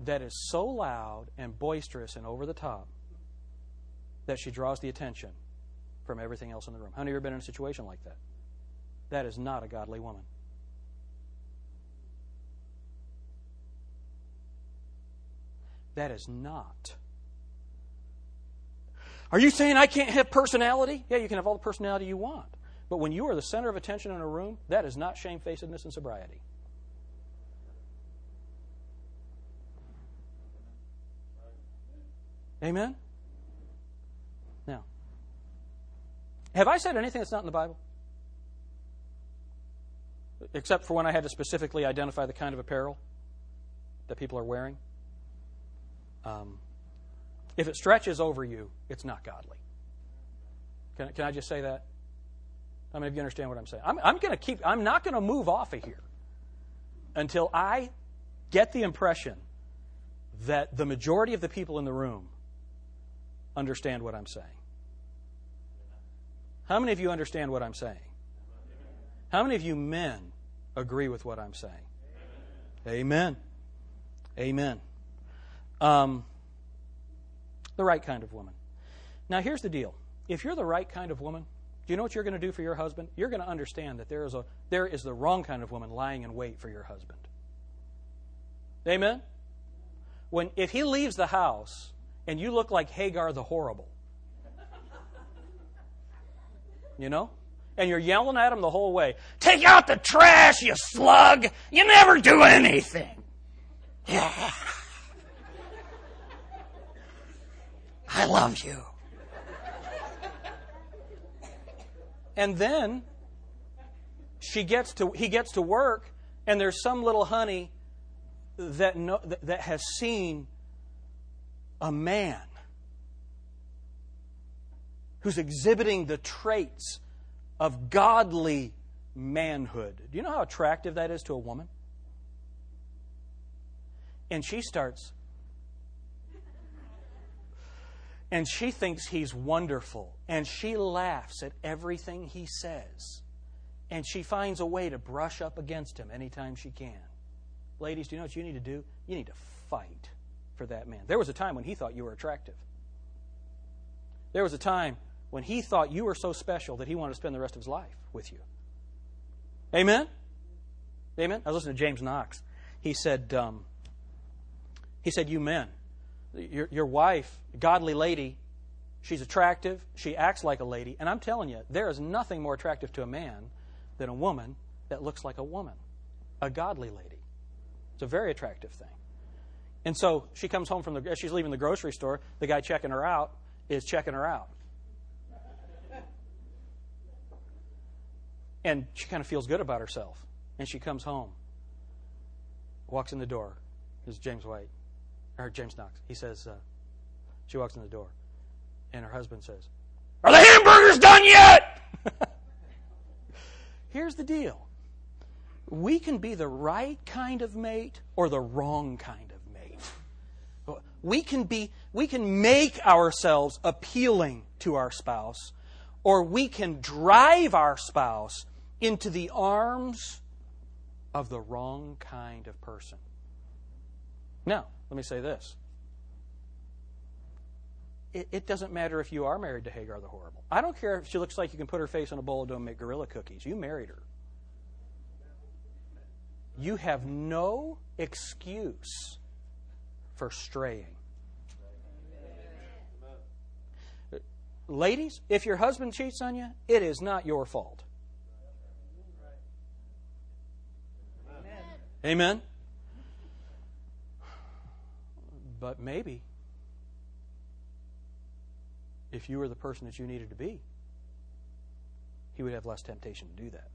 that is so loud and boisterous and over the top that she draws the attention from everything else in the room? How many of you ever been in a situation like that? That is not a godly woman. That is not. Are you saying I can't have personality? Yeah, you can have all the personality you want. But when you are the center of attention in a room, that is not shamefacedness and sobriety. Amen? Now, have I said anything that's not in the Bible? Except for when I had to specifically identify the kind of apparel that people are wearing? Um, if it stretches over you, it's not godly. Can, can I just say that? I mean, if you understand what I'm saying, I'm, I'm going to keep. I'm not going to move off of here until I get the impression that the majority of the people in the room understand what I'm saying. How many of you understand what I'm saying? How many of you men agree with what I'm saying? Amen. Amen. Um, the right kind of woman. Now, here's the deal. If you're the right kind of woman, do you know what you're going to do for your husband? You're going to understand that there is, a, there is the wrong kind of woman lying in wait for your husband. Amen? When, if he leaves the house and you look like Hagar the Horrible, you know? And you're yelling at him the whole way Take out the trash, you slug! You never do anything! Yeah. I love you. And then she gets to he gets to work and there's some little honey that know, that has seen a man who's exhibiting the traits of godly manhood. Do you know how attractive that is to a woman? And she starts and she thinks he's wonderful. And she laughs at everything he says. And she finds a way to brush up against him anytime she can. Ladies, do you know what you need to do? You need to fight for that man. There was a time when he thought you were attractive. There was a time when he thought you were so special that he wanted to spend the rest of his life with you. Amen? Amen? I was listening to James Knox. He said, um, he said, you men, your, your wife, godly lady, she's attractive, she acts like a lady, and I'm telling you, there is nothing more attractive to a man than a woman that looks like a woman, a godly lady. It's a very attractive thing. And so she comes home from the, she's leaving the grocery store, the guy checking her out is checking her out. And she kind of feels good about herself. And she comes home, walks in the door. This is James White or James Knox. He says, uh, she walks in the door, and her husband says, Are the hamburgers done yet? <laughs> Here's the deal we can be the right kind of mate or the wrong kind of. We can, be, we can make ourselves appealing to our spouse, or we can drive our spouse into the arms of the wrong kind of person. Now, let me say this. It, it, doesn't matter if you are married to Hagar the Horrible. I don't care if she looks like you can put her face on a bowl of dough and make gorilla cookies. You married her. You have no excuse for straying. Ladies, if your husband cheats on you, it is not your fault. Amen. But maybe if you were the person that you needed to be, he would have less temptation to do that.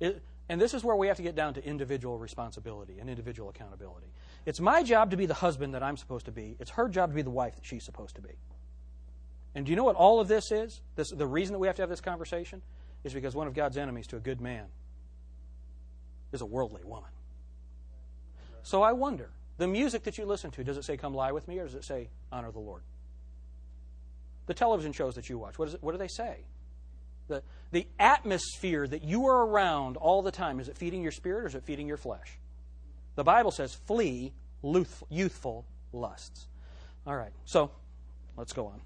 It, and this is where we have to get down to individual responsibility and individual accountability. It's my job to be the husband that I'm supposed to be. It's her job to be the wife that she's supposed to be. And do you know what all of this is? This, the reason that we have to have this conversation is because one of God's enemies to a good man is a worldly woman. So I wonder the music that you listen to, does it say, Come lie with me, or does it say, Honor the Lord? The television shows that you watch, what, is it, what do they say? The, the atmosphere that you are around all the time, is it feeding your spirit or is it feeding your flesh? The Bible says, Flee youthful lusts. All right, so let's go on.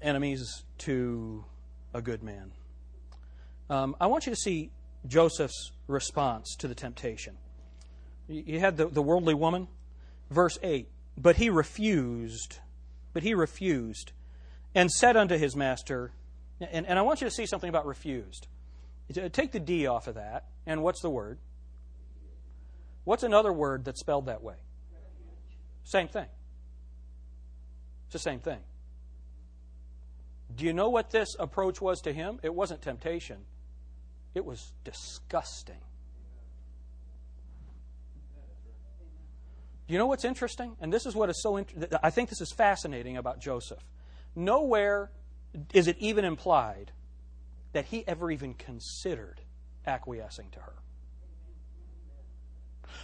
Enemies to a good man. Um, I want you to see Joseph's response to the temptation. You had the, the worldly woman. Verse 8. But he refused, but he refused, and said unto his master, and, and I want you to see something about refused. Take the D off of that, and what's the word? What's another word that's spelled that way? Same thing. It's the same thing. Do you know what this approach was to him? It wasn't temptation, it was disgusting. Do you know what's interesting? And this is what is so interesting. I think this is fascinating about Joseph. Nowhere is it even implied that he ever even considered acquiescing to her.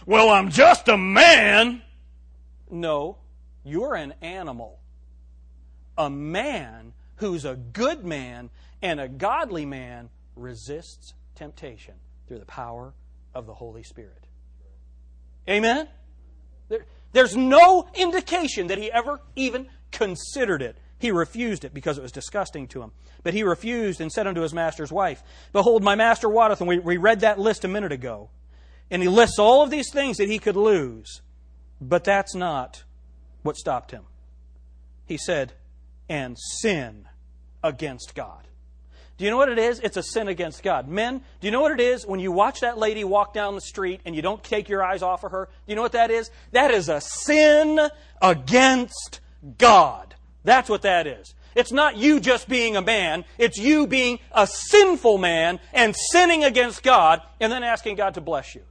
Well, I'm just a man. No, you're an animal. A man who's a good man and a godly man resists temptation through the power of the Holy Spirit. Amen? There, there's no indication that he ever even considered it. He refused it because it was disgusting to him. But he refused and said unto his master's wife, Behold, my master wotteth. And we, we read that list a minute ago. And he lists all of these things that he could lose. But that's not what stopped him. He said, and sin against God. Do you know what it is? It's a sin against God. Men, do you know what it is when you watch that lady walk down the street and you don't take your eyes off of her? Do you know what that is? That is a sin against God. That's what that is. It's not you just being a man, it's you being a sinful man and sinning against God and then asking God to bless you.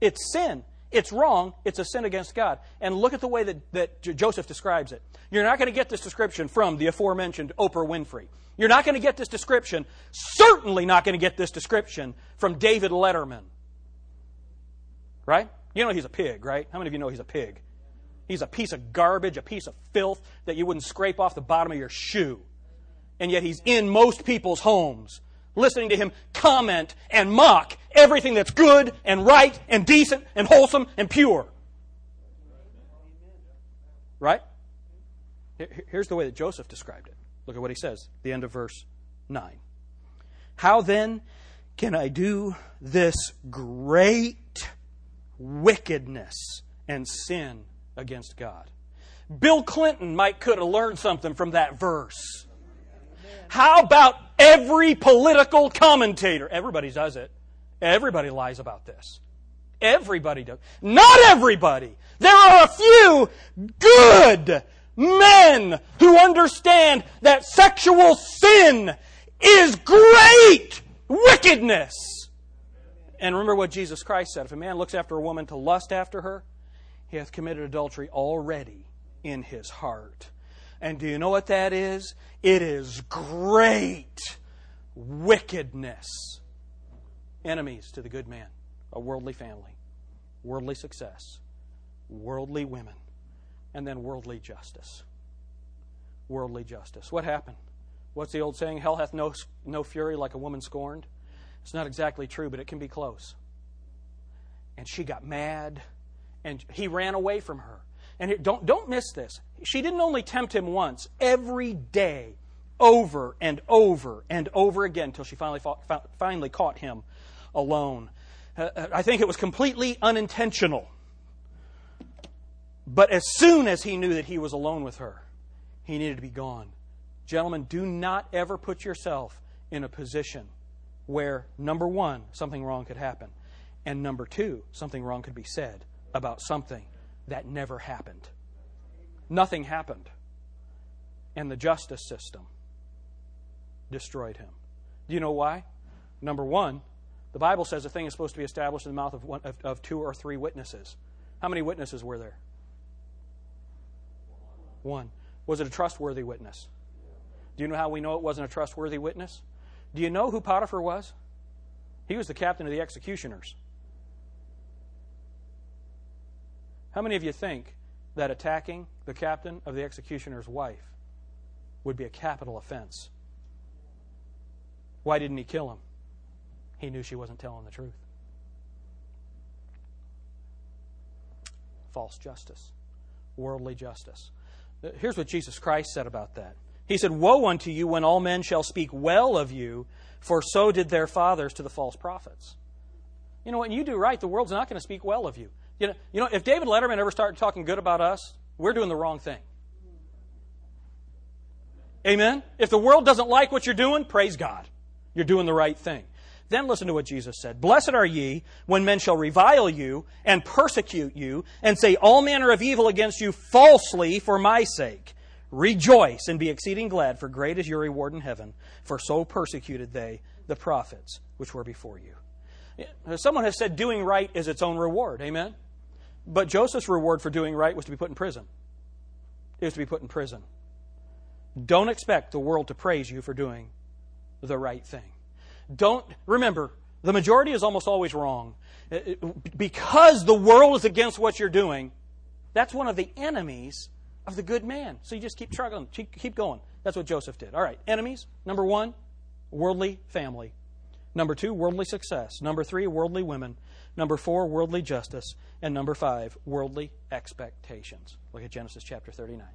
It's sin. It's wrong. It's a sin against God. And look at the way that, that Joseph describes it. You're not going to get this description from the aforementioned Oprah Winfrey. You're not going to get this description, certainly not going to get this description from David Letterman. Right? You know he's a pig, right? How many of you know he's a pig? He's a piece of garbage, a piece of filth that you wouldn't scrape off the bottom of your shoe. And yet he's in most people's homes, listening to him comment and mock everything that's good and right and decent and wholesome and pure. Right? Here's the way that Joseph described it. Look at what he says, the end of verse 9. How then can I do this great wickedness and sin against God. Bill Clinton might could have learned something from that verse. How about every political commentator? Everybody does it. Everybody lies about this. Everybody does. Not everybody. There are a few good men who understand that sexual sin is great wickedness. And remember what Jesus Christ said if a man looks after a woman to lust after her, he hath committed adultery already in his heart. And do you know what that is? It is great wickedness. Enemies to the good man, a worldly family, worldly success, worldly women, and then worldly justice. Worldly justice. What happened? What's the old saying? Hell hath no, no fury like a woman scorned. It's not exactly true, but it can be close. And she got mad and he ran away from her. And don't, don't miss this. She didn't only tempt him once, every day, over and over and over again, until she finally, fought, finally caught him alone. Uh, I think it was completely unintentional. But as soon as he knew that he was alone with her, he needed to be gone. Gentlemen, do not ever put yourself in a position where, number one, something wrong could happen, and number two, something wrong could be said about something that never happened. Nothing happened. And the justice system destroyed him. Do you know why? Number one, the Bible says a thing is supposed to be established in the mouth of, one, of, of two or three witnesses. How many witnesses were there? One. Was it a trustworthy witness? Do you know how we know it wasn't a trustworthy witness? Do you know who Potiphar was? He was the captain of the executioners. How many of you think that attacking the captain of the executioner's wife would be a capital offense? Why didn't he kill him? He knew she wasn't telling the truth. False justice, worldly justice. Uh, here's what Jesus Christ said about that. He said, Woe unto you when all men shall speak well of you, for so did their fathers to the false prophets. You know, when you do right, the world's not going to speak well of you. You know, you know, if David Letterman ever started talking good about us, we're doing the wrong thing. Amen? If the world doesn't like what you're doing, praise God. You're doing the right thing. Then listen to what Jesus said. Blessed are ye when men shall revile you and persecute you and say all manner of evil against you falsely for my sake. Rejoice and be exceeding glad, for great is your reward in heaven, for so persecuted they the prophets which were before you. Someone has said doing right is its own reward. Amen? But Joseph's reward for doing right was to be put in prison. It was to be put in prison. Don't expect the world to praise you for doing the right thing. Don't, remember, the majority is almost always wrong. Uh, uh, because the world is against what you're doing, that's one of the enemies of the good man. So you just keep struggling, keep going. That's what Joseph did. All right, enemies. Number one, worldly family. Number two, worldly success. Number three, worldly women. Number four, worldly justice. And number five, worldly expectations. Look at Genesis chapter 39.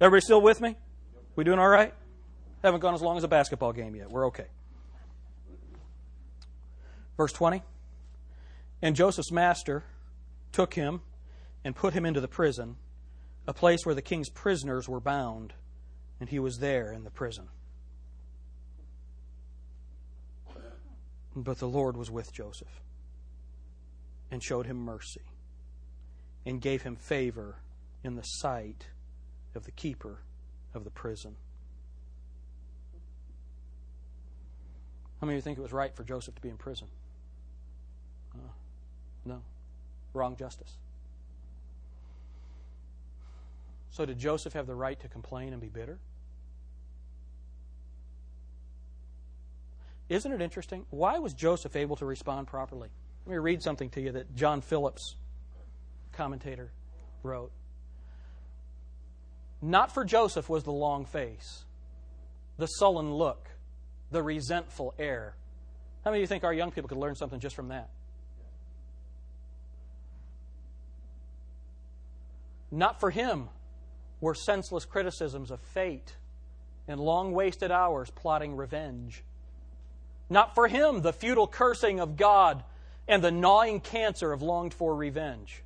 Everybody still with me? We doing all right? Haven't gone as long as a basketball game yet. We're okay. Verse 20. And Joseph's master took him and put him into the prison, a place where the king's prisoners were bound, and he was there in the prison. But the Lord was with Joseph and showed him mercy and gave him favor in the sight of the keeper of the prison. How many of you think it was right for Joseph to be in prison? Uh, no. Wrong justice. So, did Joseph have the right to complain and be bitter? Isn't it interesting? Why was Joseph able to respond properly? Let me read something to you that John Phillips, commentator, wrote. Not for Joseph was the long face, the sullen look, the resentful air. How many of you think our young people could learn something just from that? Not for him were senseless criticisms of fate and long wasted hours plotting revenge. Not for him the futile cursing of God and the gnawing cancer of longed for revenge.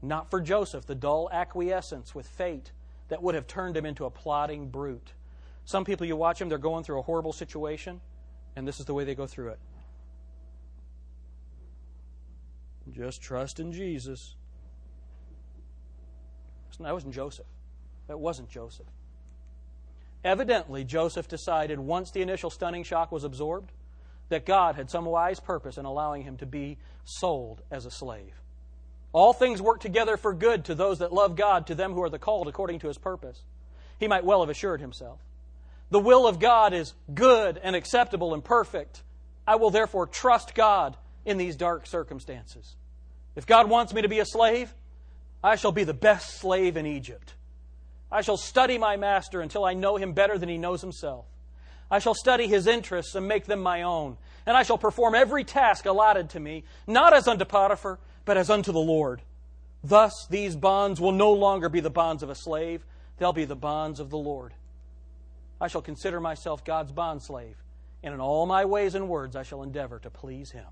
Not for Joseph the dull acquiescence with fate that would have turned him into a plotting brute. Some people, you watch them, they're going through a horrible situation, and this is the way they go through it. Just trust in Jesus. That wasn't Joseph. That wasn't Joseph. Evidently, Joseph decided once the initial stunning shock was absorbed that God had some wise purpose in allowing him to be sold as a slave. All things work together for good to those that love God, to them who are the called according to his purpose. He might well have assured himself. The will of God is good and acceptable and perfect. I will therefore trust God in these dark circumstances. If God wants me to be a slave, I shall be the best slave in Egypt. I shall study my master until I know him better than he knows himself. I shall study his interests and make them my own. And I shall perform every task allotted to me, not as unto Potiphar, but as unto the Lord. Thus, these bonds will no longer be the bonds of a slave, they'll be the bonds of the Lord. I shall consider myself God's bondslave, and in all my ways and words I shall endeavor to please him.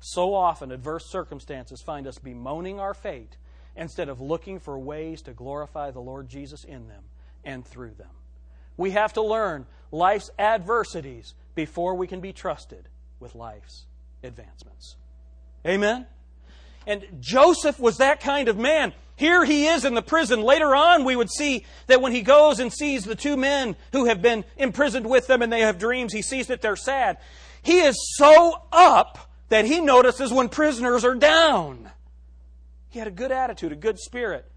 So often, adverse circumstances find us bemoaning our fate instead of looking for ways to glorify the Lord Jesus in them and through them. We have to learn life's adversities before we can be trusted with life's advancements. Amen? And Joseph was that kind of man. Here he is in the prison. Later on, we would see that when he goes and sees the two men who have been imprisoned with them and they have dreams, he sees that they're sad. He is so up that he notices when prisoners are down. He had a good attitude, a good spirit.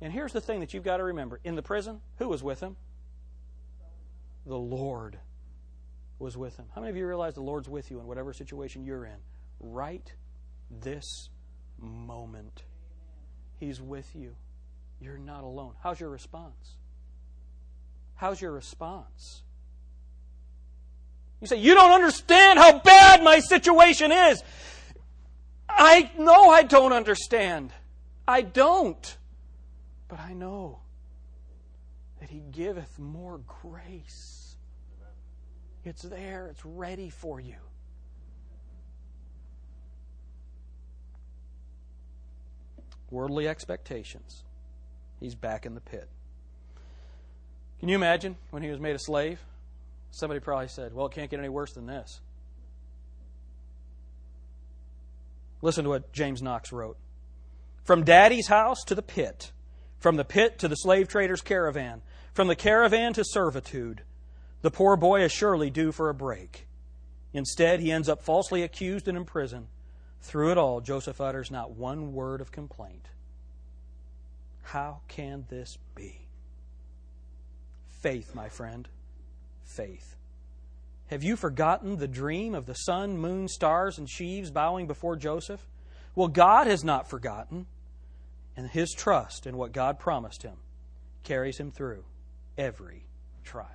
And here's the thing that you've got to remember in the prison, who was with him? The Lord was with him. How many of you realize the Lord's with you in whatever situation you're in? Right this moment. He's with you. You're not alone. How's your response? How's your response? You say, You don't understand how bad my situation is. I know I don't understand. I don't. But I know that He giveth more grace. It's there, it's ready for you. Worldly expectations. He's back in the pit. Can you imagine when he was made a slave? Somebody probably said, Well, it can't get any worse than this. Listen to what James Knox wrote From daddy's house to the pit, from the pit to the slave trader's caravan, from the caravan to servitude, the poor boy is surely due for a break. Instead, he ends up falsely accused and imprisoned, Through it all, Joseph utters not one word of complaint. How can this be? Faith, my friend, faith. Have you forgotten the dream of the sun, moon, stars, and sheaves bowing before Joseph? Well, God has not forgotten, and his trust in what God promised him carries him through every trial.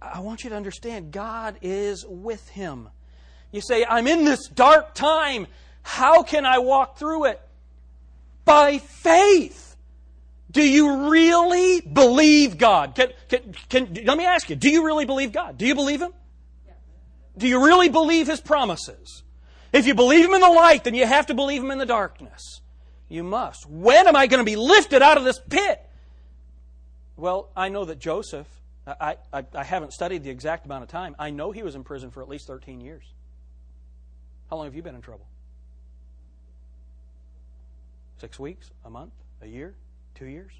I want you to understand God is with him. You say, I'm in this dark time. How can I walk through it? By faith. Do you really believe God? Can, can, can, let me ask you, do you really believe God? Do you believe Him? Do you really believe His promises? If you believe Him in the light, then you have to believe Him in the darkness. You must. When am I going to be lifted out of this pit? Well, I know that Joseph, I, I, I haven't studied the exact amount of time. I know he was in prison for at least 13 years. How long have you been in trouble? Six weeks? A month? A year? Two years?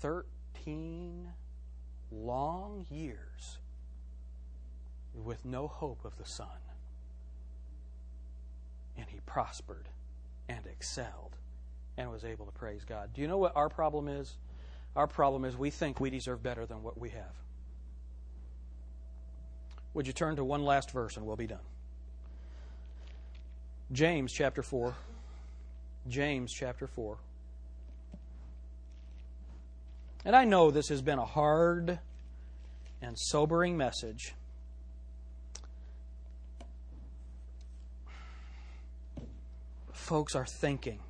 Thirteen long years with no hope of the Son. And he prospered and excelled and was able to praise God. Do you know what our problem is? Our problem is we think we deserve better than what we have. Would you turn to one last verse and we'll be done? James chapter 4. James chapter 4. And I know this has been a hard and sobering message. Folks are thinking.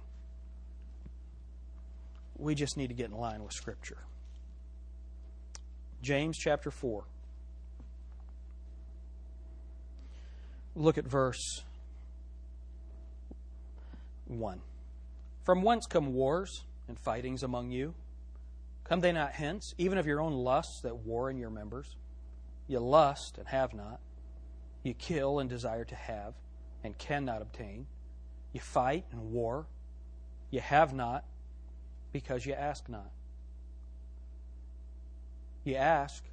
We just need to get in line with Scripture. James chapter 4. Look at verse 1. From whence come wars and fightings among you? Come they not hence, even of your own lusts that war in your members? You lust and have not. You kill and desire to have and cannot obtain. You fight and war. You have not because you ask not. You ask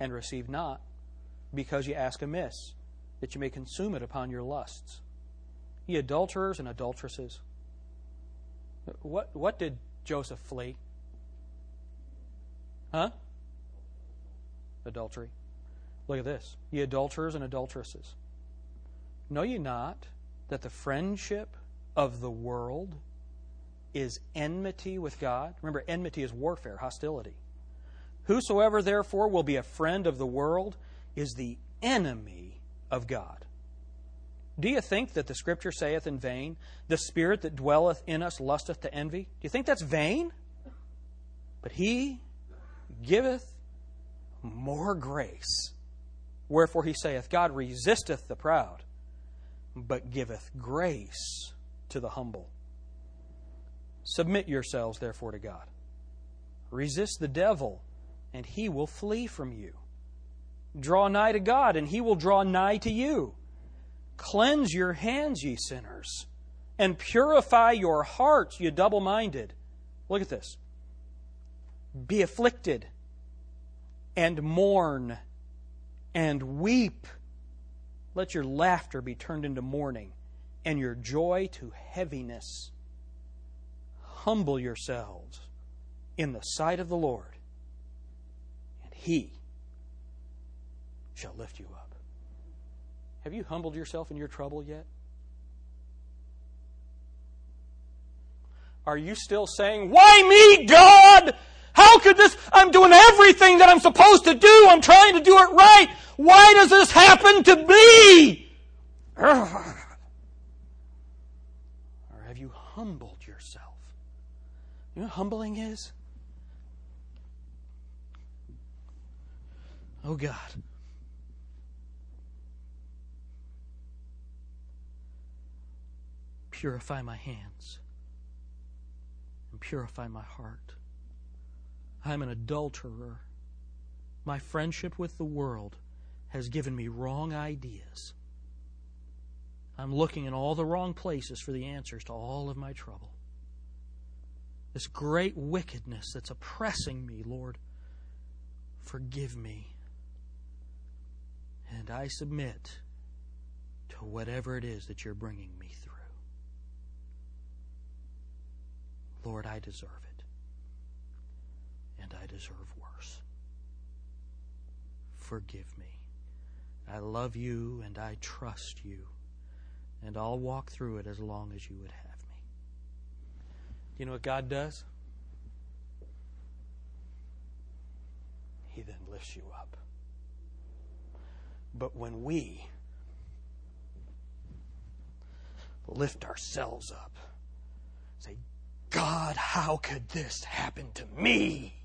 and receive not because you ask amiss, that you may consume it upon your lusts. Ye adulterers and adulteresses. What, what did Joseph flee? Huh? Adultery. Look at this. Ye adulterers and adulteresses. Know ye not that the friendship of the world is enmity with God? Remember, enmity is warfare, hostility. Whosoever therefore will be a friend of the world is the enemy of God. Do you think that the Scripture saith in vain, The Spirit that dwelleth in us lusteth to envy? Do you think that's vain? But He giveth more grace. Wherefore He saith, God resisteth the proud, but giveth grace to the humble. Submit yourselves, therefore, to God. Resist the devil, and he will flee from you. Draw nigh to God, and he will draw nigh to you. Cleanse your hands, ye sinners, and purify your hearts, ye double minded. Look at this. Be afflicted, and mourn, and weep. Let your laughter be turned into mourning, and your joy to heaviness. Humble yourselves in the sight of the Lord, and He shall lift you up. Have you humbled yourself in your trouble yet? Are you still saying, Why me, God? How could this? I'm doing everything that I'm supposed to do. I'm trying to do it right. Why does this happen to me? <sighs> Or have you humbled yourself? You know what humbling is? Oh God. Purify my hands and purify my heart. I'm an adulterer. My friendship with the world has given me wrong ideas. I'm looking in all the wrong places for the answers to all of my trouble. This great wickedness that's oppressing me, Lord, forgive me. And I submit to whatever it is that you're bringing me through. Lord, I deserve it. And I deserve worse. Forgive me. I love you and I trust you. And I'll walk through it as long as you would have me. You know what God does? He then lifts you up. But when we lift ourselves up, say, God, how could this happen to me?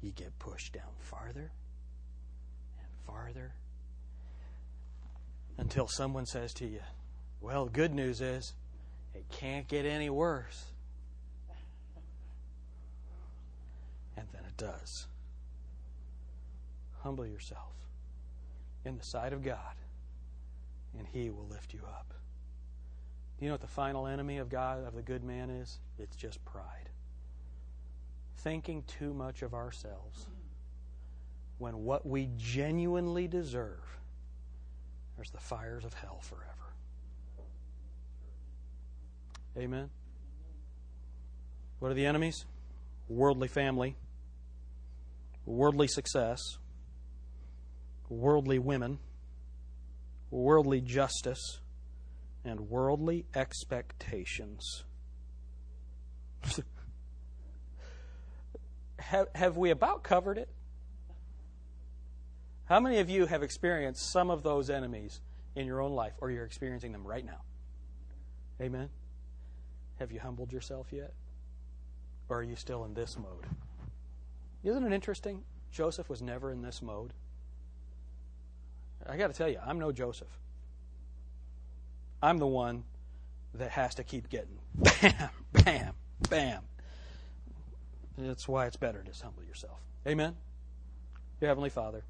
You get pushed down farther and farther until someone says to you, Well, good news is it can't get any worse. And then it does. Humble yourself in the sight of God, and He will lift you up. Do you know what the final enemy of God, of the good man, is? It's just pride. Thinking too much of ourselves when what we genuinely deserve is the fires of hell forever. Amen. What are the enemies? Worldly family, worldly success, worldly women, worldly justice, and worldly expectations. <laughs> have, have we about covered it? How many of you have experienced some of those enemies in your own life, or you're experiencing them right now? Amen? Have you humbled yourself yet? Or are you still in this mode? Isn't it interesting? Joseph was never in this mode. I got to tell you, I'm no Joseph. I'm the one that has to keep getting bam, bam, bam. That's why it's better to humble yourself. Amen? Your Heavenly Father.